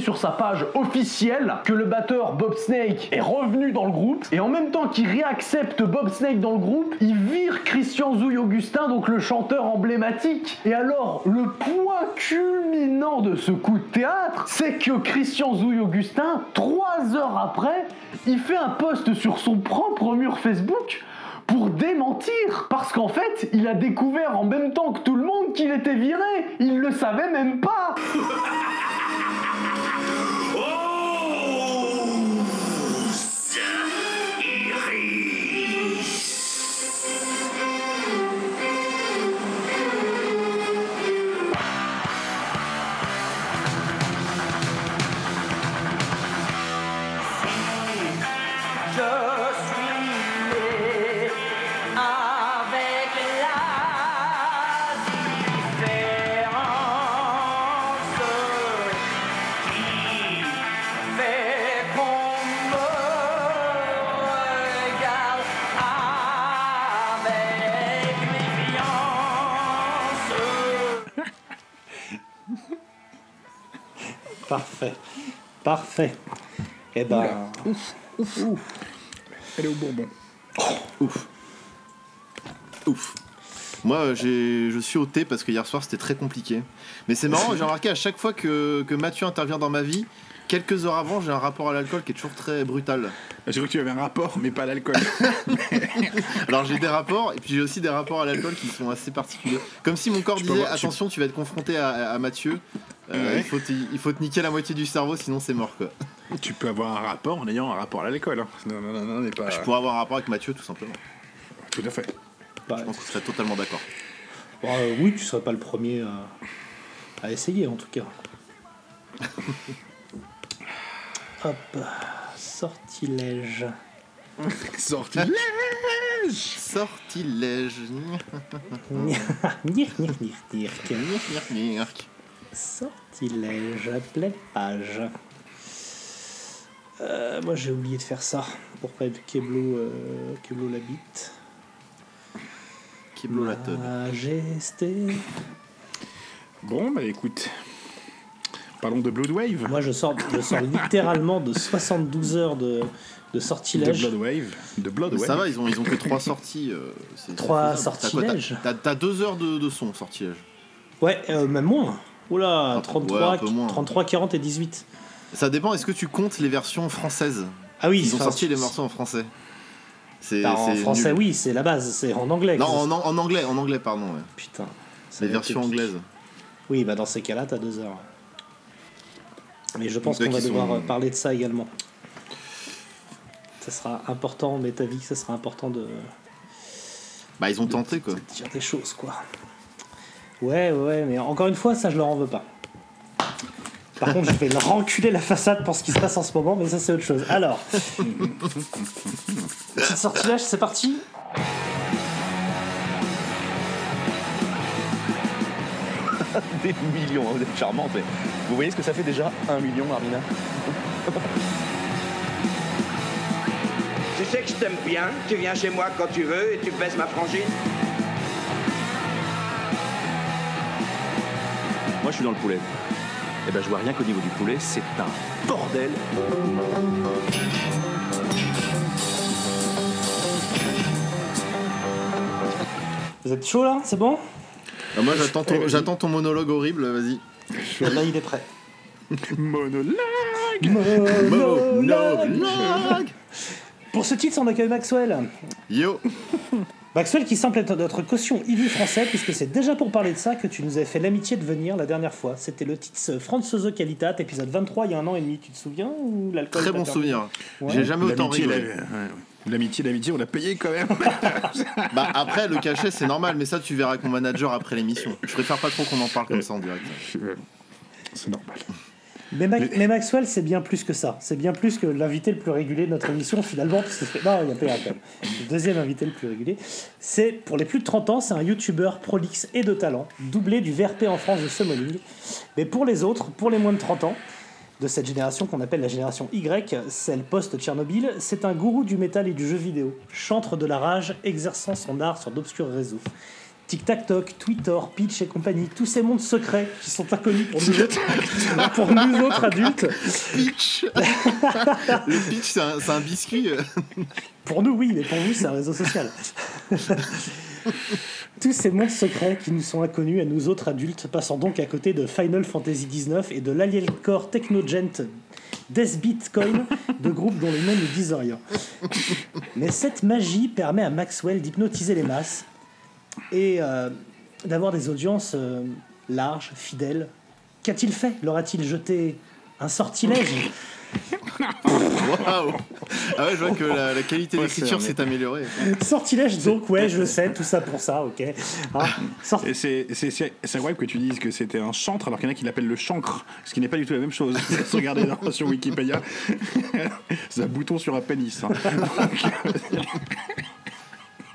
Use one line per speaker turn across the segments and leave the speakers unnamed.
Sur sa page officielle que le batteur Bob Snake est revenu dans le groupe. Et en même temps qu'il réaccepte Bob Snake dans le groupe, il vire Christian Zouille Augustin, donc le chanteur emblématique. Et alors, le point culminant de ce coup de théâtre, c'est que Christian Zouille Augustin, trois heures après, il fait un post sur son propre mur Facebook pour démentir. Parce qu'en fait, il a découvert en même temps que tout le monde qu'il était viré. Il le savait même pas.
Parfait. Parfait. Eh ben.
Ouf, ouf. Elle est au bourbon.
Ouf. Ouf. Moi, je suis au thé parce que hier soir c'était très compliqué. Mais c'est marrant, j'ai remarqué à chaque fois que, que Mathieu intervient dans ma vie, quelques heures avant, j'ai un rapport à l'alcool qui est toujours très brutal.
J'ai cru que tu avais un rapport, mais pas à l'alcool.
Alors j'ai des rapports, et puis j'ai aussi des rapports à l'alcool qui sont assez particuliers. Comme si mon corps disait
avoir- tu-
attention, tu vas être confronté à, à Mathieu. Euh,
Ouais.
il, faut te, il faut te niquer la moitié du cerveau, sinon c'est mort quoi.
tu peux avoir un rapport en ayant un rapport à l'alcool. Hein. Non, non, non, non, pas.
Je pourrais avoir un rapport avec Mathieu tout simplement.
Tout à fait.
bah,
Je pense que tu serais totalement d'accord.
bon, euh, oui, tu serais pas le premier à, à essayer en tout cas. Hop. Sortilège.
Sortilège
Sortilège.
Nirk, nirk, nirk, nirk. Sortilège, pleine page. Euh, moi j'ai oublié de faire ça pour pas être Keblo, euh, Keblo la bite.
Kiblo la teub.
Majesté.
Bon, bah écoute. Parlons de Blood Wave.
Moi je sors, je sors littéralement de 72 heures de, de
De
sortilège.
Blood Wave. De Blood Wave.
ça va, ils ont, ils ont que trois sorties. euh, c'est-
Trois.
T'as
sortilèges.
T'as t'as deux heures de, de son sortilège.
Ouais, euh, même moins. Oula,
Un peu- ouais,
33,
un peu moins.
33, 40 et 18.
Ça dépend, est-ce que tu comptes les versions françaises
Ah oui,
Ils ont sorti les morceaux en français. C'est
Bah, en français,
nul.
oui, c'est la base. C'est en anglais.
Non, en, en anglais, en anglais, pardon. ouais.
Putain.
Les versions anglaises.
Oui, bah dans ces cas-là, t'as deux heures. Mais je pense qu'on va devoir
sont-
euh, parler de ça également. Ça sera important, mais ta vie, ça sera important de,
Bah, ils ont tenté quoi.
de dire des choses, quoi. Ouais, ouais, mais encore une fois, ça, je leur en veux pas. Par contre, je vais leur enculer la façade pour ce qui se passe en ce moment, mais ça, c'est autre chose. Alors, petite sortilège, c'est parti.
Des millions, hein, vous êtes charmante, mais vous voyez ce que ça fait déjà Un million, Armina
Tu sais que je t'aime bien, tu viens chez moi quand tu veux et tu baisses ma frangine?
Moi, je suis dans le poulet. Eh ben, je vois rien qu'au niveau du poulet, c'est un bordel.
Vous êtes chaud là? C'est bon?
Ah, moi, j'attends ton, j'attends ton monologue horrible, vas-y.
Là, il est prêt.
Monologue
Monologue
Pour ce titre, on accueille Maxwell.
Yo
Maxwell qui semble être notre caution Ivu français, puisque c'est déjà pour parler de ça que tu nous avais fait l'amitié de venir la dernière fois. C'était le titre Franzoso Qualitat, épisode 23, il y a un an et demi, tu te souviens ou l'alcool
Très bon
permis
souvenir.
Ouais.
J'ai jamais autant rigolé.
L'amitié, l'amitié, on l'a payé quand même.
Bah, après, le cachet, c'est normal, mais ça, tu verras avec mon manager après l'émission. Je préfère pas trop qu'on en parle comme ça en direct.
c'est normal.
Mais, Ma- mais Maxwell, c'est bien plus que ça. C'est bien plus que l'invité le plus régulier de notre émission, finalement. parce que- Non, il y a pas. Le deuxième invité le plus régulier. C'est, pour les plus de 30 ans, c'est un youtubeur prolixe et de talent, doublé du VRP en France de Summoning. Mais pour les autres, pour les moins de 30 ans, de cette génération qu'on appelle la génération Y, celle post-Tchernobyl, c'est un gourou du métal et du jeu vidéo, chantre de la rage, exerçant son art sur d'obscurs réseaux. Tic Tac Toc, Twitter, Pitch et compagnie, tous ces mondes secrets qui sont inconnus pour nous autres, pour nous autres adultes.
Pitch Le pitch, c'est un, biscuit.
Pour nous, oui, mais pour vous, c'est un réseau social. Tous ces mondes secrets qui nous sont inconnus à nous autres adultes, passant donc à côté de Final Fantasy XIX et de l'Alien Core Technogent Death Bitcoin, de groupes dont les noms ne disent rien. Mais cette magie permet à Maxwell d'hypnotiser les masses et euh, d'avoir des audiences euh, larges, fidèles. Qu'a-t-il fait? Leur a-t-il jeté un sortilège?
Waouh Ah ouais, je vois que la, la qualité
Ouais,
d'écriture s'est améliorée.
Sortilège donc, ouais, je sais, tout ça pour ça, ok. Hein, sort-
Et c'est c'est- c'est- c'est incroyable que tu dises que c'était un chantre alors qu'il y en a qui l'appellent le chancre, ce qui n'est pas du tout la même chose. Regardez sur Wikipédia, c'est un bouton sur un pénis. hein.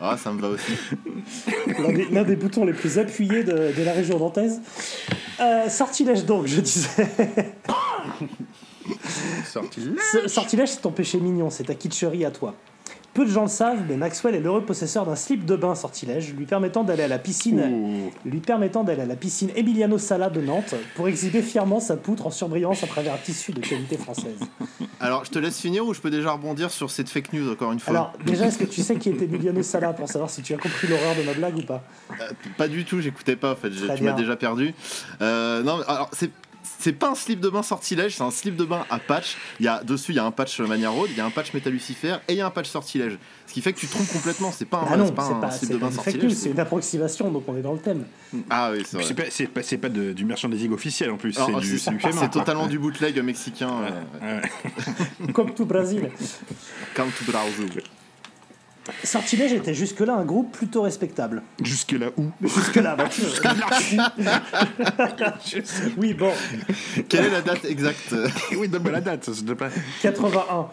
Ah, ça me va aussi.
l'un des, boutons les plus appuyés de, de la région nantaise. Euh, sortilège donc, je disais.
Sorti.
Ce- sortilège, c'est ton péché mignon, c'est ta kitscherie à toi. Peu de gens le savent, mais Maxwell est l'heureux possesseur d'un slip de bain sortilège, lui permettant d'aller à la piscine,
Ouh.
lui permettant d'aller à la piscine Emiliano Sala de Nantes pour exhiber fièrement sa poutre en surbrillance à travers un tissu de qualité française.
Alors, je te laisse finir ou je peux déjà rebondir sur cette fake news encore une fois?
Alors, déjà, est-ce que tu sais qui est Emiliano Sala pour savoir si tu as compris l'horreur de ma blague ou pas?
Euh, Pas du tout, j'écoutais pas en fait, tu m'as déjà perdu. Euh, non, alors c'est. C'est pas un slip de bain sortilège, c'est un slip de bain à patch. Il y a dessus, il y a un patch Mania Road, il y a un patch Metal Lucifer et il y a un patch sortilège. Ce qui fait que tu te trompes complètement. C'est pas un,
Ah non,
c'est pas
c'est
un
pas,
slip
c'est
de bain sortilège.
c'est une approximation, donc on est dans le thème.
Ah oui, c'est
Puis
vrai.
C'est pas, c'est pas, c'est pas de- du merchandising officiel en plus,
Alors,
c'est du,
c'est
c'est du
c'est totalement du bootleg mexicain. euh,
Ouais.
Comme tout Brésil.
Count to Brazil.
Sortilège était jusque-là un groupe plutôt respectable.
Jusque là où?
Jusque-là, bah, Oui, bon,
Quelle est la date exacte?
Oui, donne-moi la date, s'il te plaît.
81.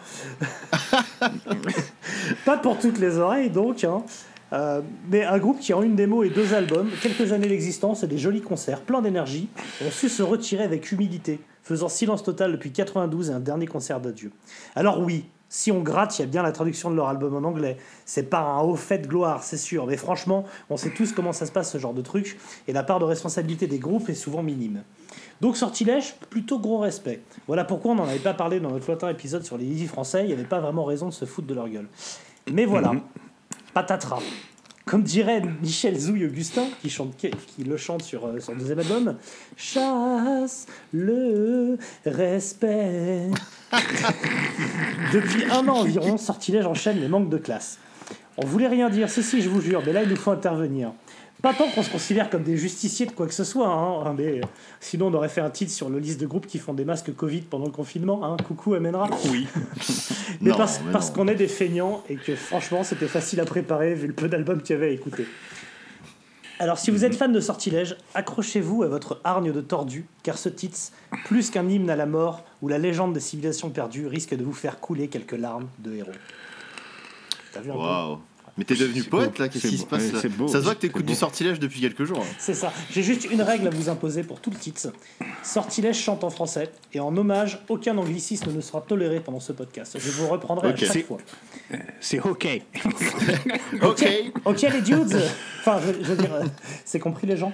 Pas pour toutes les oreilles, donc. hein. Euh, mais un groupe qui, en une démo et deux albums, quelques années d'existence et des jolis concerts, plein d'énergie, ont su se retirer avec humilité, faisant silence total depuis 92 et un dernier concert d'adieu. Alors oui, si on gratte, il y a bien la traduction de leur album en anglais. C'est pas un haut fait de gloire, c'est sûr, mais franchement, on sait tous comment ça se passe ce genre de truc, et la part de responsabilité des groupes est souvent minime. Donc Sortilège, plutôt gros respect. Voilà pourquoi on n'en avait pas parlé dans notre lointain épisode sur les Easy français, il n'y avait pas vraiment raison de se foutre de leur gueule. Mais voilà, patatras. Comme dirait Michel Zouille Augustin, qui, chante, qui le chante sur euh, son deuxième album, chasse le respect. Depuis un an environ, Sortilège enchaîne les manques de classe. On voulait rien dire, si si, je vous jure, mais là il nous faut intervenir. Pas tant qu'on se considère comme des justiciers de quoi que ce soit, hein, mais euh, sinon on aurait fait un titre sur le liste de groupes qui font des masques Covid pendant le confinement. Hein, coucou Amenra.
Oui.
Mais
Non,
parce, qu'on est des feignants et que franchement c'était facile à préparer vu le peu d'albums qu'il y avait à écouter. Alors si vous êtes fan de Sortilège, accrochez-vous à votre hargne de tordu, car ce titre, plus qu'un hymne à la mort ou la légende des civilisations perdues, risque de vous faire couler quelques larmes de héros. T'as vu un peu?
Waouh. Mais t'es devenu poète
beau,
là, qu'est-ce qui se passe
ouais,
là
beau,
Ça se voit que t'écoutes du sortilège depuis quelques jours.
C'est ça. J'ai juste une règle à vous imposer pour tout le titre. Sortilège chante en français et en hommage, aucun anglicisme ne sera toléré pendant ce podcast. Je vous reprendrai à chaque
C'est-
fois.
C'est OK.
Ok.
Ok les dudes Enfin, je, je veux dire, euh, c'est compris les gens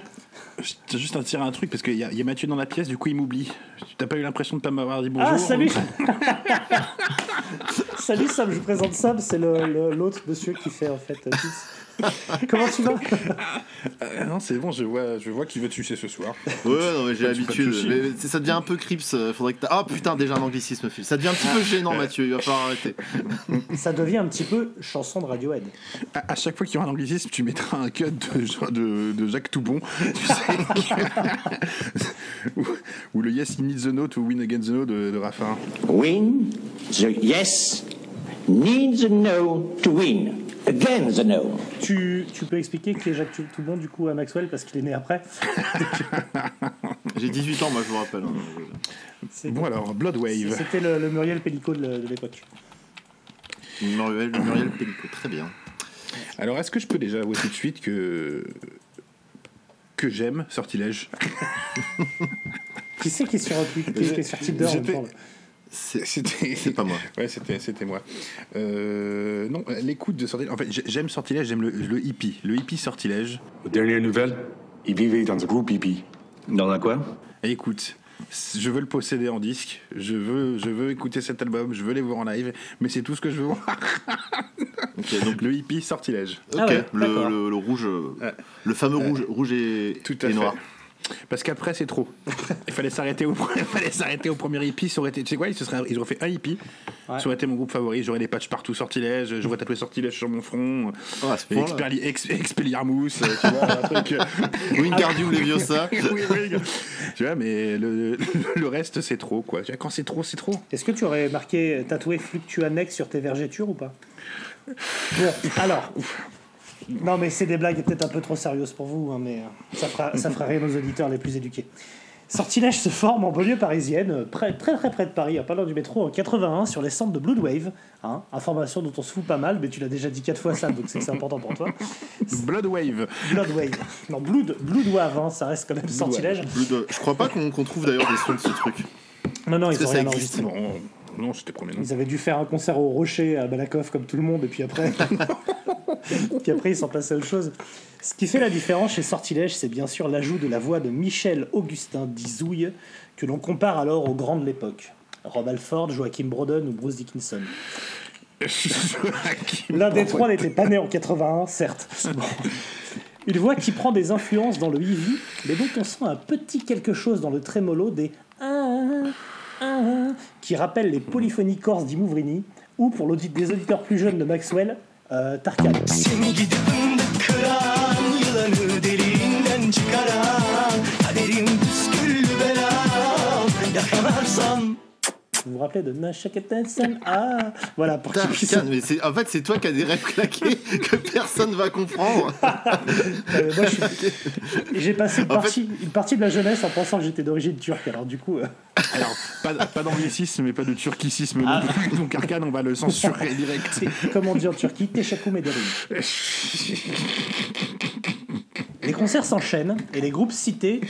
J'ai juste à tirer un truc parce qu'il y, a- il y a Mathieu dans la pièce, du coup il m'oublie. T'as pas eu l'impression de pas m'avoir dit bonjour
Ah, salut Salut Sam, je vous présente Sam, c'est l'autre monsieur qui fait en fait euh. Comment tu vas?
Euh, Non, c'est bon, je vois, je vois qui veut te sucer ce soir.
Ouais, non, mais j'ai l'habitude. Mais ça devient un peu crips. euh, Faudrait que Ah putain, déjà un anglicisme, Phil. Ça devient un petit peu gênant, Mathieu. Il va falloir arrêter.
Ça devient un petit peu chanson de Radiohead.
À, à chaque fois qu'il y aura un anglicisme, tu mettras un cut de, de, de Jacques Toubon, tu sais. ou, ou le Yes, he needs the note ou Win against the note de, de Raffin.
Win the yes needs a no to win. Again the no.
Tu, tu peux expliquer qui est Jacques Tou- Toubon du coup à Maxwell parce qu'il est né après
J'ai 18 ans, moi, je vous rappelle. hein.
C'est-
Bon alors, Bloodwave.
C'était le, le Muriel Pellico de, de l'époque.
Muriel, Muriel Pellico, très bien.
Alors, est-ce que je peux déjà avouer tout de suite que que j'aime Sortilège?
Qui c'est qui est sur, qui, qui est sur Tinder en même temps,
C'était
c'est pas moi.
Ouais, c'était, c'était moi. Euh, non, l'écoute de Sortilège. En fait, j'ai- j'aime Sortilège, j'aime le, le hippie. Le hippie Sortilège.
Aux dernières nouvelles, il vivait dans un groupe hippie.
Dans un quoi?
Et écoute, je veux le posséder en disque. Je veux, je veux écouter cet album. Je veux les voir en live. Mais c'est tout ce que je veux voir.
Ok, donc
Le hippie Sortilège.
ok,
Ah ouais,
le, le- le rouge, euh,
Ouais.
le fameux rouge, rouge et,
Tout à
et
fait.
noir.
Parce qu'après, c'est trop. Il fallait s'arrêter au, il fallait s'arrêter au premier hippie. Ça aurait été, tu sais quoi, ils, se seraient, ils auraient fait un hippie.
Ouais.
Ça aurait été mon groupe favori. J'aurais des patchs partout sortilège. J'aurais tatoué sortilège sur mon front.
Oh.
Expelli- ex- Expelliarmus, euh, tu vois, un truc. euh,
Wingardium Leviosa.
oui, oui. Tu vois, mais le, le reste, c'est trop, quoi. Tu vois, Quand c'est trop, c'est trop.
Est-ce que tu aurais marqué tatoué Fluctuanex sur tes vergetures ou pas? Bon, alors. Non, mais c'est des blagues peut-être un peu trop sérieuses pour vous, hein, mais euh, ça fera, ça fera rire nos auditeurs les plus éduqués. Sortilège se forme en banlieue parisienne, euh, près- très très près de Paris, à pas loin du métro, en 81, sur les centres de Bloodwave. Hein, information dont on se fout pas mal, mais tu l'as déjà dit quatre fois ça, donc c'est que c'est important pour toi.
Bloodwave.
Bloodwave. Non, Blood, Bloodwave, hein, ça reste quand même Sortilège.
Blue de- Je crois pas qu'on trouve d'ailleurs des sons de ce truc.
Non, non, ils ont rien enregistré.
Non, c'était premier nom.
Ils avaient dû faire un concert au Rocher à Malakoff comme tout le monde, et puis après, puis après ils sont passés à autre chose. Ce qui fait la différence chez Sortilège, c'est bien sûr l'ajout de la voix de Michel Augustin Dizouille, que l'on compare alors aux grands de l'époque. Rob Alford, Joachim Broden ou Bruce Dickinson. L'un des trois n'était pas né en 81, certes. Bon. Une voix qui prend des influences dans le heavy, mais dont on sent un petit quelque chose dans le trémolo des qui rappellent les polyphonies corses d'Imouvrini, ou pour l'audit des auditeurs plus jeunes de Maxwell, euh, Tarkan. Vous vous rappelez de Nashakatensen Ah Voilà, pour qu'ils puissent-
Putain, mais en fait, c'est toi qui as des rêves claqués que personne va comprendre.
Euh, moi, je suis- J'ai passé une partie, une partie de la jeunesse en pensant que j'étais d'origine turque, alors du coup... euh,
Alors, pas, pas d'anglicisme, mais pas de turquicisme non plus. Donc Arcane, on va le censurer direct.
c'est- Comment on dit en Turquie? Teşekkür ederim. Les concerts s'enchaînent et les groupes cités,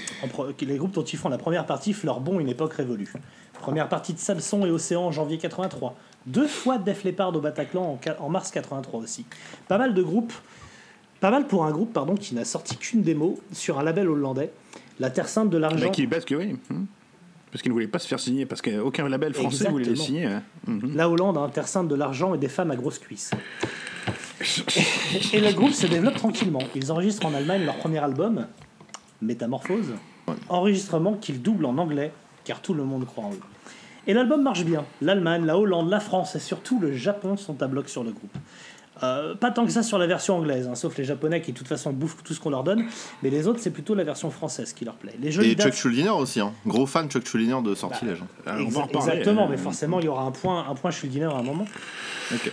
les groupes dont ils font la première partie, fleurent bon une époque révolue. Première partie de Samson et Océan en janvier 83. Deux fois Def Leppard au Bataclan en, mars 83 aussi. Pas mal de groupes, pas mal pour un groupe pardon qui n'a sorti qu'une démo sur un label hollandais, La Terre Sainte de
Bah,
l'argent.
qui, parce que oui. hmm. Parce qu'ils ne voulaient pas se faire signer, parce qu'aucun label français voulait les
Exactement.
signer. hein. Mhm.
La Hollande a un Terre Sainte de l'argent et des femmes à grosses cuisses. Et le groupe se développe tranquillement. Ils enregistrent en Allemagne leur premier album, Métamorphose, enregistrement qu'ils doublent en anglais, car tout le monde croit en eux. Et l'album marche bien. L'Allemagne, la Hollande, la France et surtout le Japon sont à bloc sur le groupe. Euh, pas tant que ça sur la version anglaise, hein, sauf les Japonais qui de toute façon bouffent tout ce qu'on leur donne, mais les autres c'est plutôt la version française qui leur plaît. Les jolies
Et Chuck Schuldiner aussi, hein. gros fan Chuck Schuldiner de Sortilège.
En
Exa- Exactement, mais forcément, il y aura un point, un point Schuldiner à un moment.
Ok.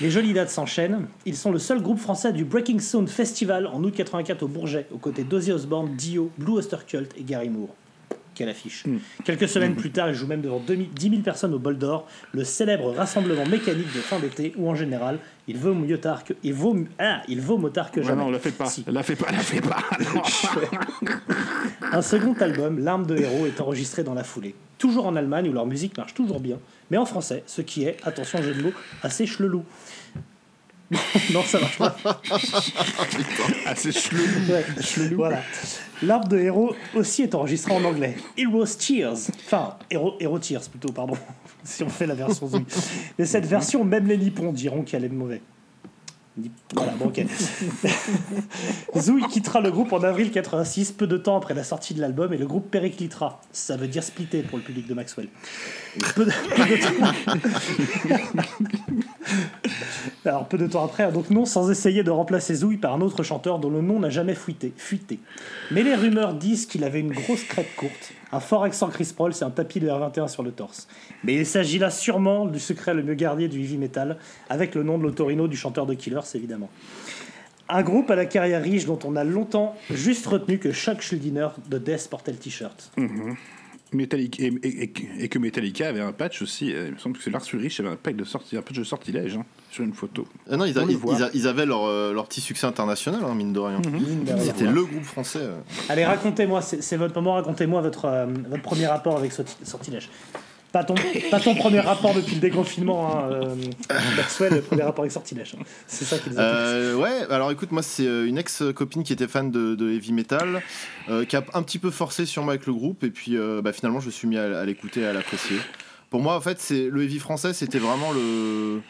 Les jolies dates s'enchaînent. Ils sont le seul groupe français du Breaking Sound Festival en août 84 au Bourget, aux côtés d'Ozzy Osbourne, Dio, Blue Oyster Cult et Gary Moore. Quelle affiche. Quelques semaines plus tard, ils jouent même devant 2000 10 000 personnes au Bol d'Or, le célèbre rassemblement mécanique de fin d'été où, en général, il vaut mieux tard que. Il vaut, ah, il vaut mieux tard que
Ouais,
jamais.
non, la fait pas.
Si.
La fait pas, la fait pas.
Un second album, L'arme de héros, est enregistré dans la foulée. Toujours en Allemagne où leur musique marche toujours bien, mais en français, ce qui est, attention jeu de mots, assez chelelou. non, ça marche pas.
Ah, c'est chelou.
Ouais, Voilà. L'arbre de héros aussi est enregistré en anglais. Heroes Tears. Enfin, Hero, Hero Tears plutôt, pardon. si on fait la version Zoui. Mais cette version, même les Nippons diront qu'elle est mauvais. Bon. Zoui quittera le groupe en avril 86, peu de temps après la sortie de l'album, et le groupe périclitera. Ça veut dire splitter pour le public de Maxwell. Peu de, temps... Alors, peu de temps après, hein, donc non, sans essayer de remplacer Zouille par un autre chanteur dont le nom n'a jamais fuité, fuité. Mais les rumeurs disent qu'il avait une grosse crête courte, un fort accent Chris Prols et un tapis de R21 sur le torse. Mais il s'agit là sûrement du secret le mieux gardé du heavy metal, avec le nom de l'autorino du chanteur de Killers, évidemment. Un groupe à la carrière riche dont on a longtemps juste retenu que Chuck Schuldiner de Death portait le t-shirt.
Metallica, et, que Metallica avait un patch aussi. euh, Il me semble que c'est Lars Ulrich avait un patch de, un patch de sortilège hein, sur une photo.
Ah non, ils, a-
On le
ils-
voit.
ils a- ils avaient leur, euh, leur petit succès international, hein, mine de rien.
Mine de rien.
C'était le groupe français. euh.
Allez, racontez-moi, c'est c'est votre moment, racontez-moi votre, euh, votre premier rapport avec Sorti- Sortilège. Pas ton, pas ton premier rapport depuis le déconfinement, hein, euh, Maxwell, le premier rapport avec Sortilège. hein. C'est ça qui les intéresse.
Euh, ouais, alors écoute, moi c'est une ex-copine qui était fan de, de heavy metal, euh, qui a un petit peu forcé sur moi avec le groupe, et puis euh, bah, finalement je me suis mis à, à l'écouter et à l'apprécier. Pour moi, en fait, c'est le heavy français, c'était vraiment le.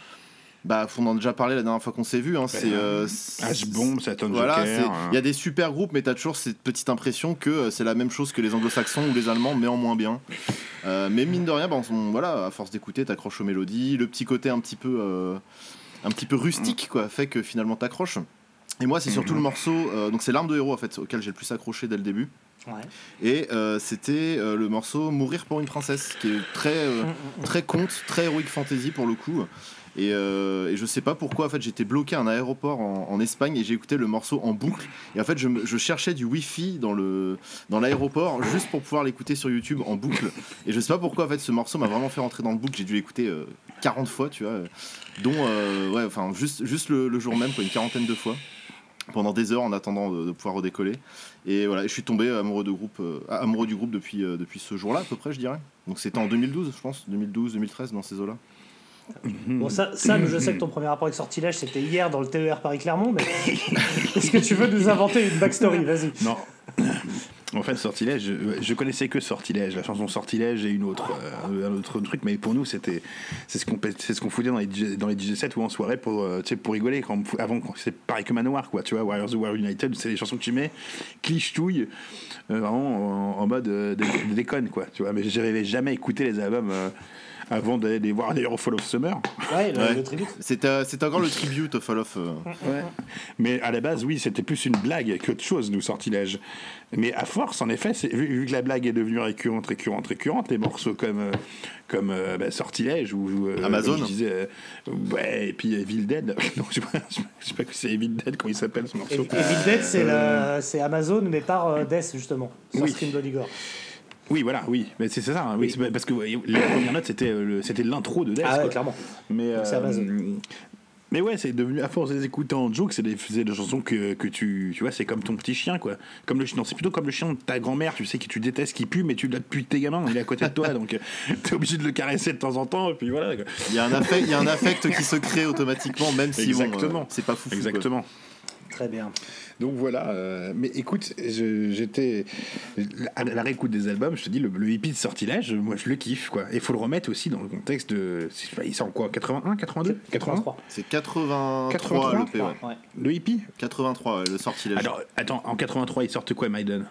Bah, on en a déjà parlé la dernière fois qu'on s'est vu. Hein, c'est. euh,
H-Bomb, Saturn
voilà,
Joker,
c'est-
hein.
il y a des super groupes, mais t'as toujours cette petite impression que euh, c'est la même chose que les anglo-saxons ou les allemands, mais en moins bien. Euh, mais mine de rien, bah, on- voilà, à force d'écouter, t'accroches aux mélodies. Le petit côté un petit peu, euh, un petit peu rustique, quoi, fait que finalement t'accroches. Et moi, c'est surtout le morceau, euh, donc c'est l'arme de héros en fait, auquel j'ai le plus accroché dès le début.
Ouais.
Et euh, c'était euh, le morceau Mourir pour une princesse, qui est très, euh, très conte, très heroic fantasy pour le coup. Et, euh, et je sais pas pourquoi, en fait, j'étais bloqué à un aéroport en, Espagne et j'ai écouté le morceau en boucle. Et en fait, je, cherchais du wifi dans le dans l'aéroport juste pour pouvoir l'écouter sur YouTube en boucle. Et je sais pas pourquoi, en fait, ce morceau m'a vraiment fait rentrer dans le boucle. J'ai dû l'écouter euh, 40 fois, tu vois, dont euh, ouais, enfin juste juste le, jour même, quoi, une quarantaine de fois pendant des heures en attendant de, de pouvoir redécoller. Et voilà, je suis tombé amoureux, de groupe, euh, amoureux du groupe depuis, depuis ce jour-là, à peu près, je dirais. Donc c'était en 2012, je pense, 2012, 2013, dans ces eaux-là.
Bon, ça, Sam, je sais que ton premier rapport avec Sortilège, c'était hier dans le TER Paris-Clermont, mais est-ce que tu veux nous inventer une backstory? Vas-y.
Non. En fait, Sortilège, je, je connaissais que Sortilège, la chanson Sortilège et une autre, euh, un autre truc, mais pour nous, c'était c'est ce qu'on c'est ce qu'on foutait dans les, DJ dans les DJ sets ou en soirée pour, euh, pour rigoler. Quand, on avant, c'est pareil que Manoir, quoi, tu vois, Warriors of War United, c'est les chansons que tu mets, cliche-touille, euh, vraiment en, en mode euh, dé- déconne, quoi, tu vois. Mais j'avais jamais écouté les albums avant d'aller les voir d'ailleurs au Fall of Summer.
Ouais, le,
Ouais.
le tribute.
C'était c'était encore le tribute au Fall of. euh,
Ouais. Mais à la base, oui, c'était plus une blague qu'autre chose, nous, sortilège. Mais à force, en effet, vu, vu que la blague est devenue récurrente, récurrente, récurrente, les morceaux comme, euh, comme euh, bah, Sortilège ou euh,
Amazon.
je disais, euh, ouais, et puis Evil Dead. non, je sais pas, je sais pas que c'est Evil Dead, comment il s'appelle ce morceau.
Evil Dead, c'est Amazon, mais par euh, Death, justement. Sur
Oui.
Scream Bloody Gore.
Oui, voilà, oui, mais c'est ça, hein, oui, parce que ouais, les premières notes c'était euh, c'était l'intro de Death.
Ah ouais,
quoi.
clairement.
Mais,
Amazon.
mais ouais, c'est devenu, à force de les écouter en joke, c'est des, c'est des chansons que, que tu. Tu vois, c'est comme ton petit chien, quoi. Comme le chien, non, c'est plutôt comme le chien de ta grand-mère, tu sais, que tu détestes, qui pue, mais tu l'as depuis tes gamins, il est à côté de toi, donc euh, t'es obligé de le caresser de temps en temps, et puis voilà.
Il y, a un affect- il y a un affect qui se crée automatiquement, même si bon, euh,
Exactement.
c'est pas fou.
Exactement.
Très bien.
Donc voilà, euh, mais écoute, j'étais à la réécoute des albums, je te dis le, le hippie de sortilège, moi je le kiffe quoi. Et il faut le remettre aussi dans le contexte de, c'est- il sort en quoi 81, 82,
83.
C'est 83,
83,
le P, ouais.
Ouais.
Le hippie?
83, ouais, le sortilège.
Alors attends, en 83 ils sortent quoi Maiden?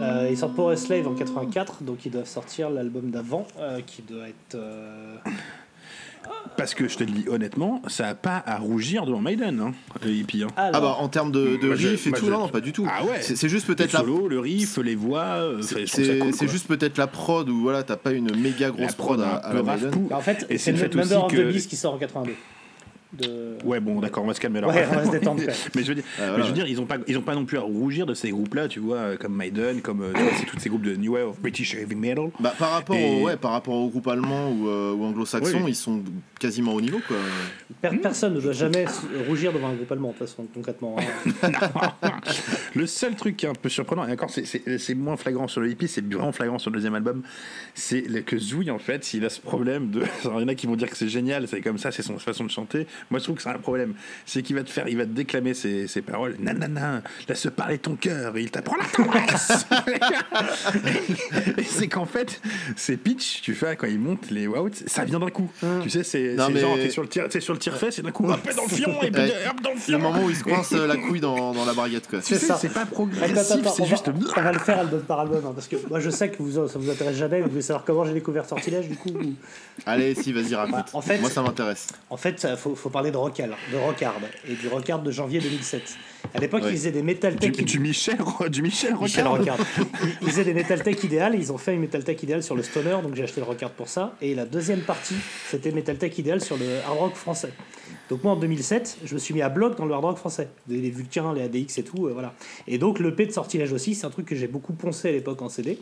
Euh, ils sortent Power Slave en 84, donc ils doivent sortir l'album d'avant, euh, qui doit être. Euh,
Parce que je te le dis honnêtement, ça a pas à rougir devant Maiden, hein, le hippie. Hein.
Ah bah en termes de, de
Moi, je-
riff et
moi,
tout,
je-
non, non, pas du tout.
Ah ouais.
C'est c'est juste
Les
peut-être la
solos, le riff, les voix, euh,
C'est
je trouve ça
c'est-
cool,
c'est
quoi.
juste peut-être la prod où voilà, t'as pas une méga grosse prod à, à la
peu
Maiden.
bah, en fait,
Et
c'est
c'est le
le
fait
Member of
aussi
the
que-
Beast qui sort en 82. De...
Ouais, bon, d'accord, on va se calmer là.
Ouais, on va se détendre
mais je veux dire,
Ouais, voilà,
mais je veux
ouais.
dire ils ont pas, ils ont pas non plus à rougir de ces groupes-là, tu vois, euh, comme Maiden, comme euh, tous ces groupes de New Wave of British Heavy Metal.
Bah, par, rapport
Et-
au, ouais, par rapport au groupe allemand ou, euh, ou anglo-saxon,
Oui.
ils sont quasiment au niveau. Quoi.
Per- Personne ne doit jamais rougir devant un groupe allemand, de toute façon, concrètement. hein.
le seul truc qui est un peu surprenant, et encore c'est- moins flagrant sur le hippie, c'est vraiment flagrant sur le deuxième album, c'est que Zouy en fait, il a ce problème de. Alors, il y en a qui vont dire que c'est génial, c'est comme ça, c'est son façon de chanter. Moi je trouve que c'est un problème. C'est qu'il va te faire, il va te déclamer ses, ses paroles. Nanana, laisse parler ton cœur, et il t'apprend la tendresse. et c'est qu'en fait, ces pitch, tu fais quand il monte les wouts, ça vient d'un coup. Tu sais, c'est c'est
mais-
genre, t'es sur le tir, t'es sur le tire-fesse, et d'un coup, hop, dans le fion, et puis hop, dans le
Le
fion.
moment où il se coince euh, la couille dans, dans la barriette. Quoi.
Tu sais,
ça.
c'est pas progressif, c'est
on,
juste.
va, on va le faire album par album, hein, parce que moi je sais que vous, ça vous intéresse jamais, vous voulez savoir comment j'ai découvert Sortilège du coup. ou-
Allez, si, vas-y, raconte.
Bah, en fait-
Moi, ça m'intéresse.
En fait, faut parler de rock, de rockard, et du rockard de janvier 2007. À l'époque,
Ouais.
ils faisaient des Metal
Du,
Tech.
du Michel, du Michel,
Michel
Rocard.
Rocard. Ils- faisaient des Metal Tech idéal, et ils ont fait une Metal Tech idéal sur le stoner, donc j'ai acheté le Rocard pour ça. Et la deuxième partie, c'était Metal Tech idéal sur le hard rock français. Donc moi en 2007, je me suis mis à bloc dans le hard rock français, les, les Vulcains, les ADX et tout, euh, voilà. Et donc le P de sortilège aussi, c'est un truc que j'ai beaucoup poncé à l'époque en CD.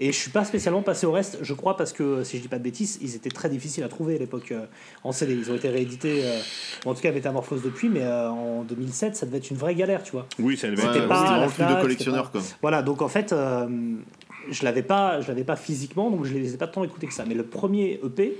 Et je suis pas spécialement passé au reste, je crois, parce que si je dis pas de bêtises, ils étaient très difficiles à trouver à l'époque euh, en CD. Ils ont été réédités, euh, en tout cas Métamorphose depuis, mais euh, en 2007, ça devait être une vraie galère, tu vois.
Oui, ça devait être.
vraiment le truc de collectionneur. Quoi.
Voilà, donc en fait, je l'avais pas, je l'avais pas physiquement, donc je les ai pas tant écoutés que ça. Mais le premier EP,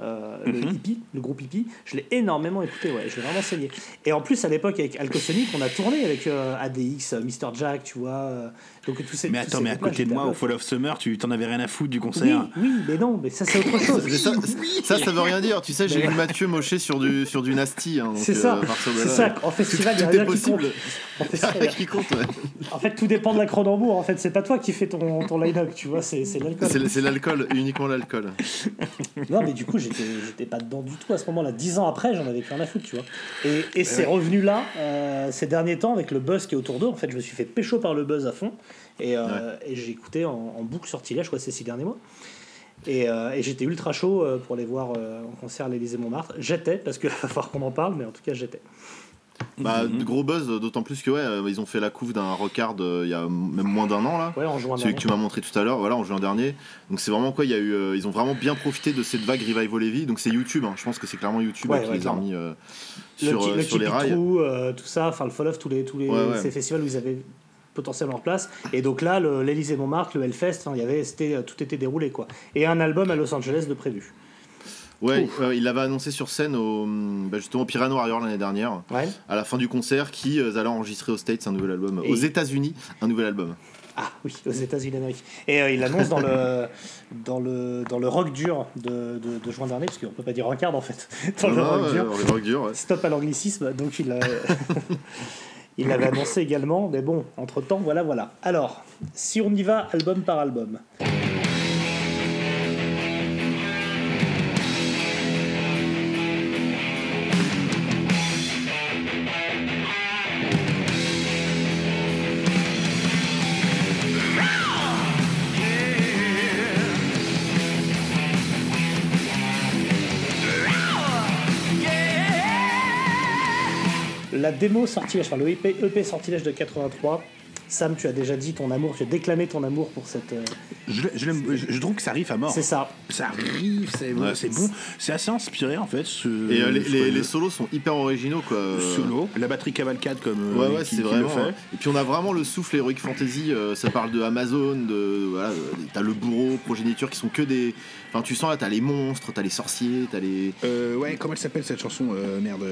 le
Mhm.
hippie, le groupe hippie, je l'ai énormément écouté, ouais, je l'ai vraiment saigné. Et en plus, à l'époque, avec Alcosonic, on a tourné avec ADX, Mr. Jack, tu vois. Euh, donc tous ces,
Mais attends, mais à côté de moi, au. Fall of Summer, tu t'en avais rien à foutre du concert.
oui, mais non, mais ça c'est autre chose.
Ça, ça, ça veut rien dire. Tu sais, j'ai vu Mathieu mocher sur du, sur du nasty. hein,
C'est
euh,
ça, c'est ça. En festival, il y a rien qui compte. En festival,
qui compte, ouais.
En fait, tout dépend de la Cronenbourg. En fait, c'est pas toi qui fais ton, ton line-up, tu vois, c'est l'alcool.
C'est l'alcool, uniquement l'alcool.
Non, mais du coup, j'étais pas dedans du tout à ce moment-là. Dix ans après, j'en avais plus rien à foutre, tu vois. Et, et c'est revenu là, euh, ces derniers temps, avec le buzz qui est autour d'eux. En fait, je me suis fait pécho par le buzz à fond. Et, euh, et j'ai écouté en, en boucle sortilège, quoi, ces six derniers mois. Et, euh, et j'étais ultra chaud euh, pour les voir euh, en concert à l'Élysée Montmartre. J'étais, parce qu'il va falloir qu'on en parle, mais en tout cas, j'étais.
Bah, gros buzz, d'autant plus que ouais, ils ont fait la couve d'un rockard euh, il y a même moins d'un an là.
Ouais, en juin
Celui
dernier.
que tu m'as montré tout à l'heure, voilà, en juin dernier. Donc c'est vraiment quoi, il y a eu, euh, ils ont vraiment bien profité de cette vague revival Heavy. Donc c'est YouTube, hein. je pense que c'est clairement YouTube
Ouais,
qui
ouais,
les a
clairement.
euh,
le,
sur, euh,
le
sur les rails.
Trou, euh, tout ça, enfin le Fall Off, tous les, tous les
Ouais, ouais.
ces festivals où ils avaient potentiellement en place. Et donc là, le- l'Elysée Montmartre, le Hellfest, il y avait, euh, tout était déroulé quoi. Et un album à Los Angeles de prévu.
Ouais, ouais, il l'avait annoncé sur scène au, bah, justement au Pirano Warrior l'année dernière,
Ouais.
à la fin du concert, qui euh, allait enregistrer aux States un nouvel album,
Et-
aux États-Unis un nouvel album.
Ah oui, aux États-Unis d'Amérique. Et euh, il l'annonce dans le, dans, le, dans le rock dur de, de, de juin dernier, parce qu'on peut pas dire rockard en fait. Dans le
Non,
rock
ouais,
dur.
le rock dur, ouais.
Stop à l'anglicisme, donc il il l'avait annoncé également, mais bon, entre temps, voilà, voilà. Alors, si on y va album par album. Démo sortilège, enfin le EP, EP sortilège de 83. Sam, tu as déjà dit ton amour, tu as déclamé ton amour pour cette. euh,
Je, trouve que ça riff à mort.
C'est ça.
Ça riff, c'est
Ouais.
bon. C'est assez inspiré en fait. Ce,
Et euh, les, solos sont hyper originaux quoi.
le solo, la batterie cavalcade comme euh,
Ouais, ouais, c'est vraiment.
fait.
Et puis on a vraiment le souffle Heroic Fantasy. euh, ça parle de Amazon, de voilà, t'as le bourreau, progéniture qui sont que des. Enfin, tu sens là, t'as les monstres, t'as les sorciers, t'as les.
Euh, ouais, comment elle s'appelle cette chanson Euh, Merde,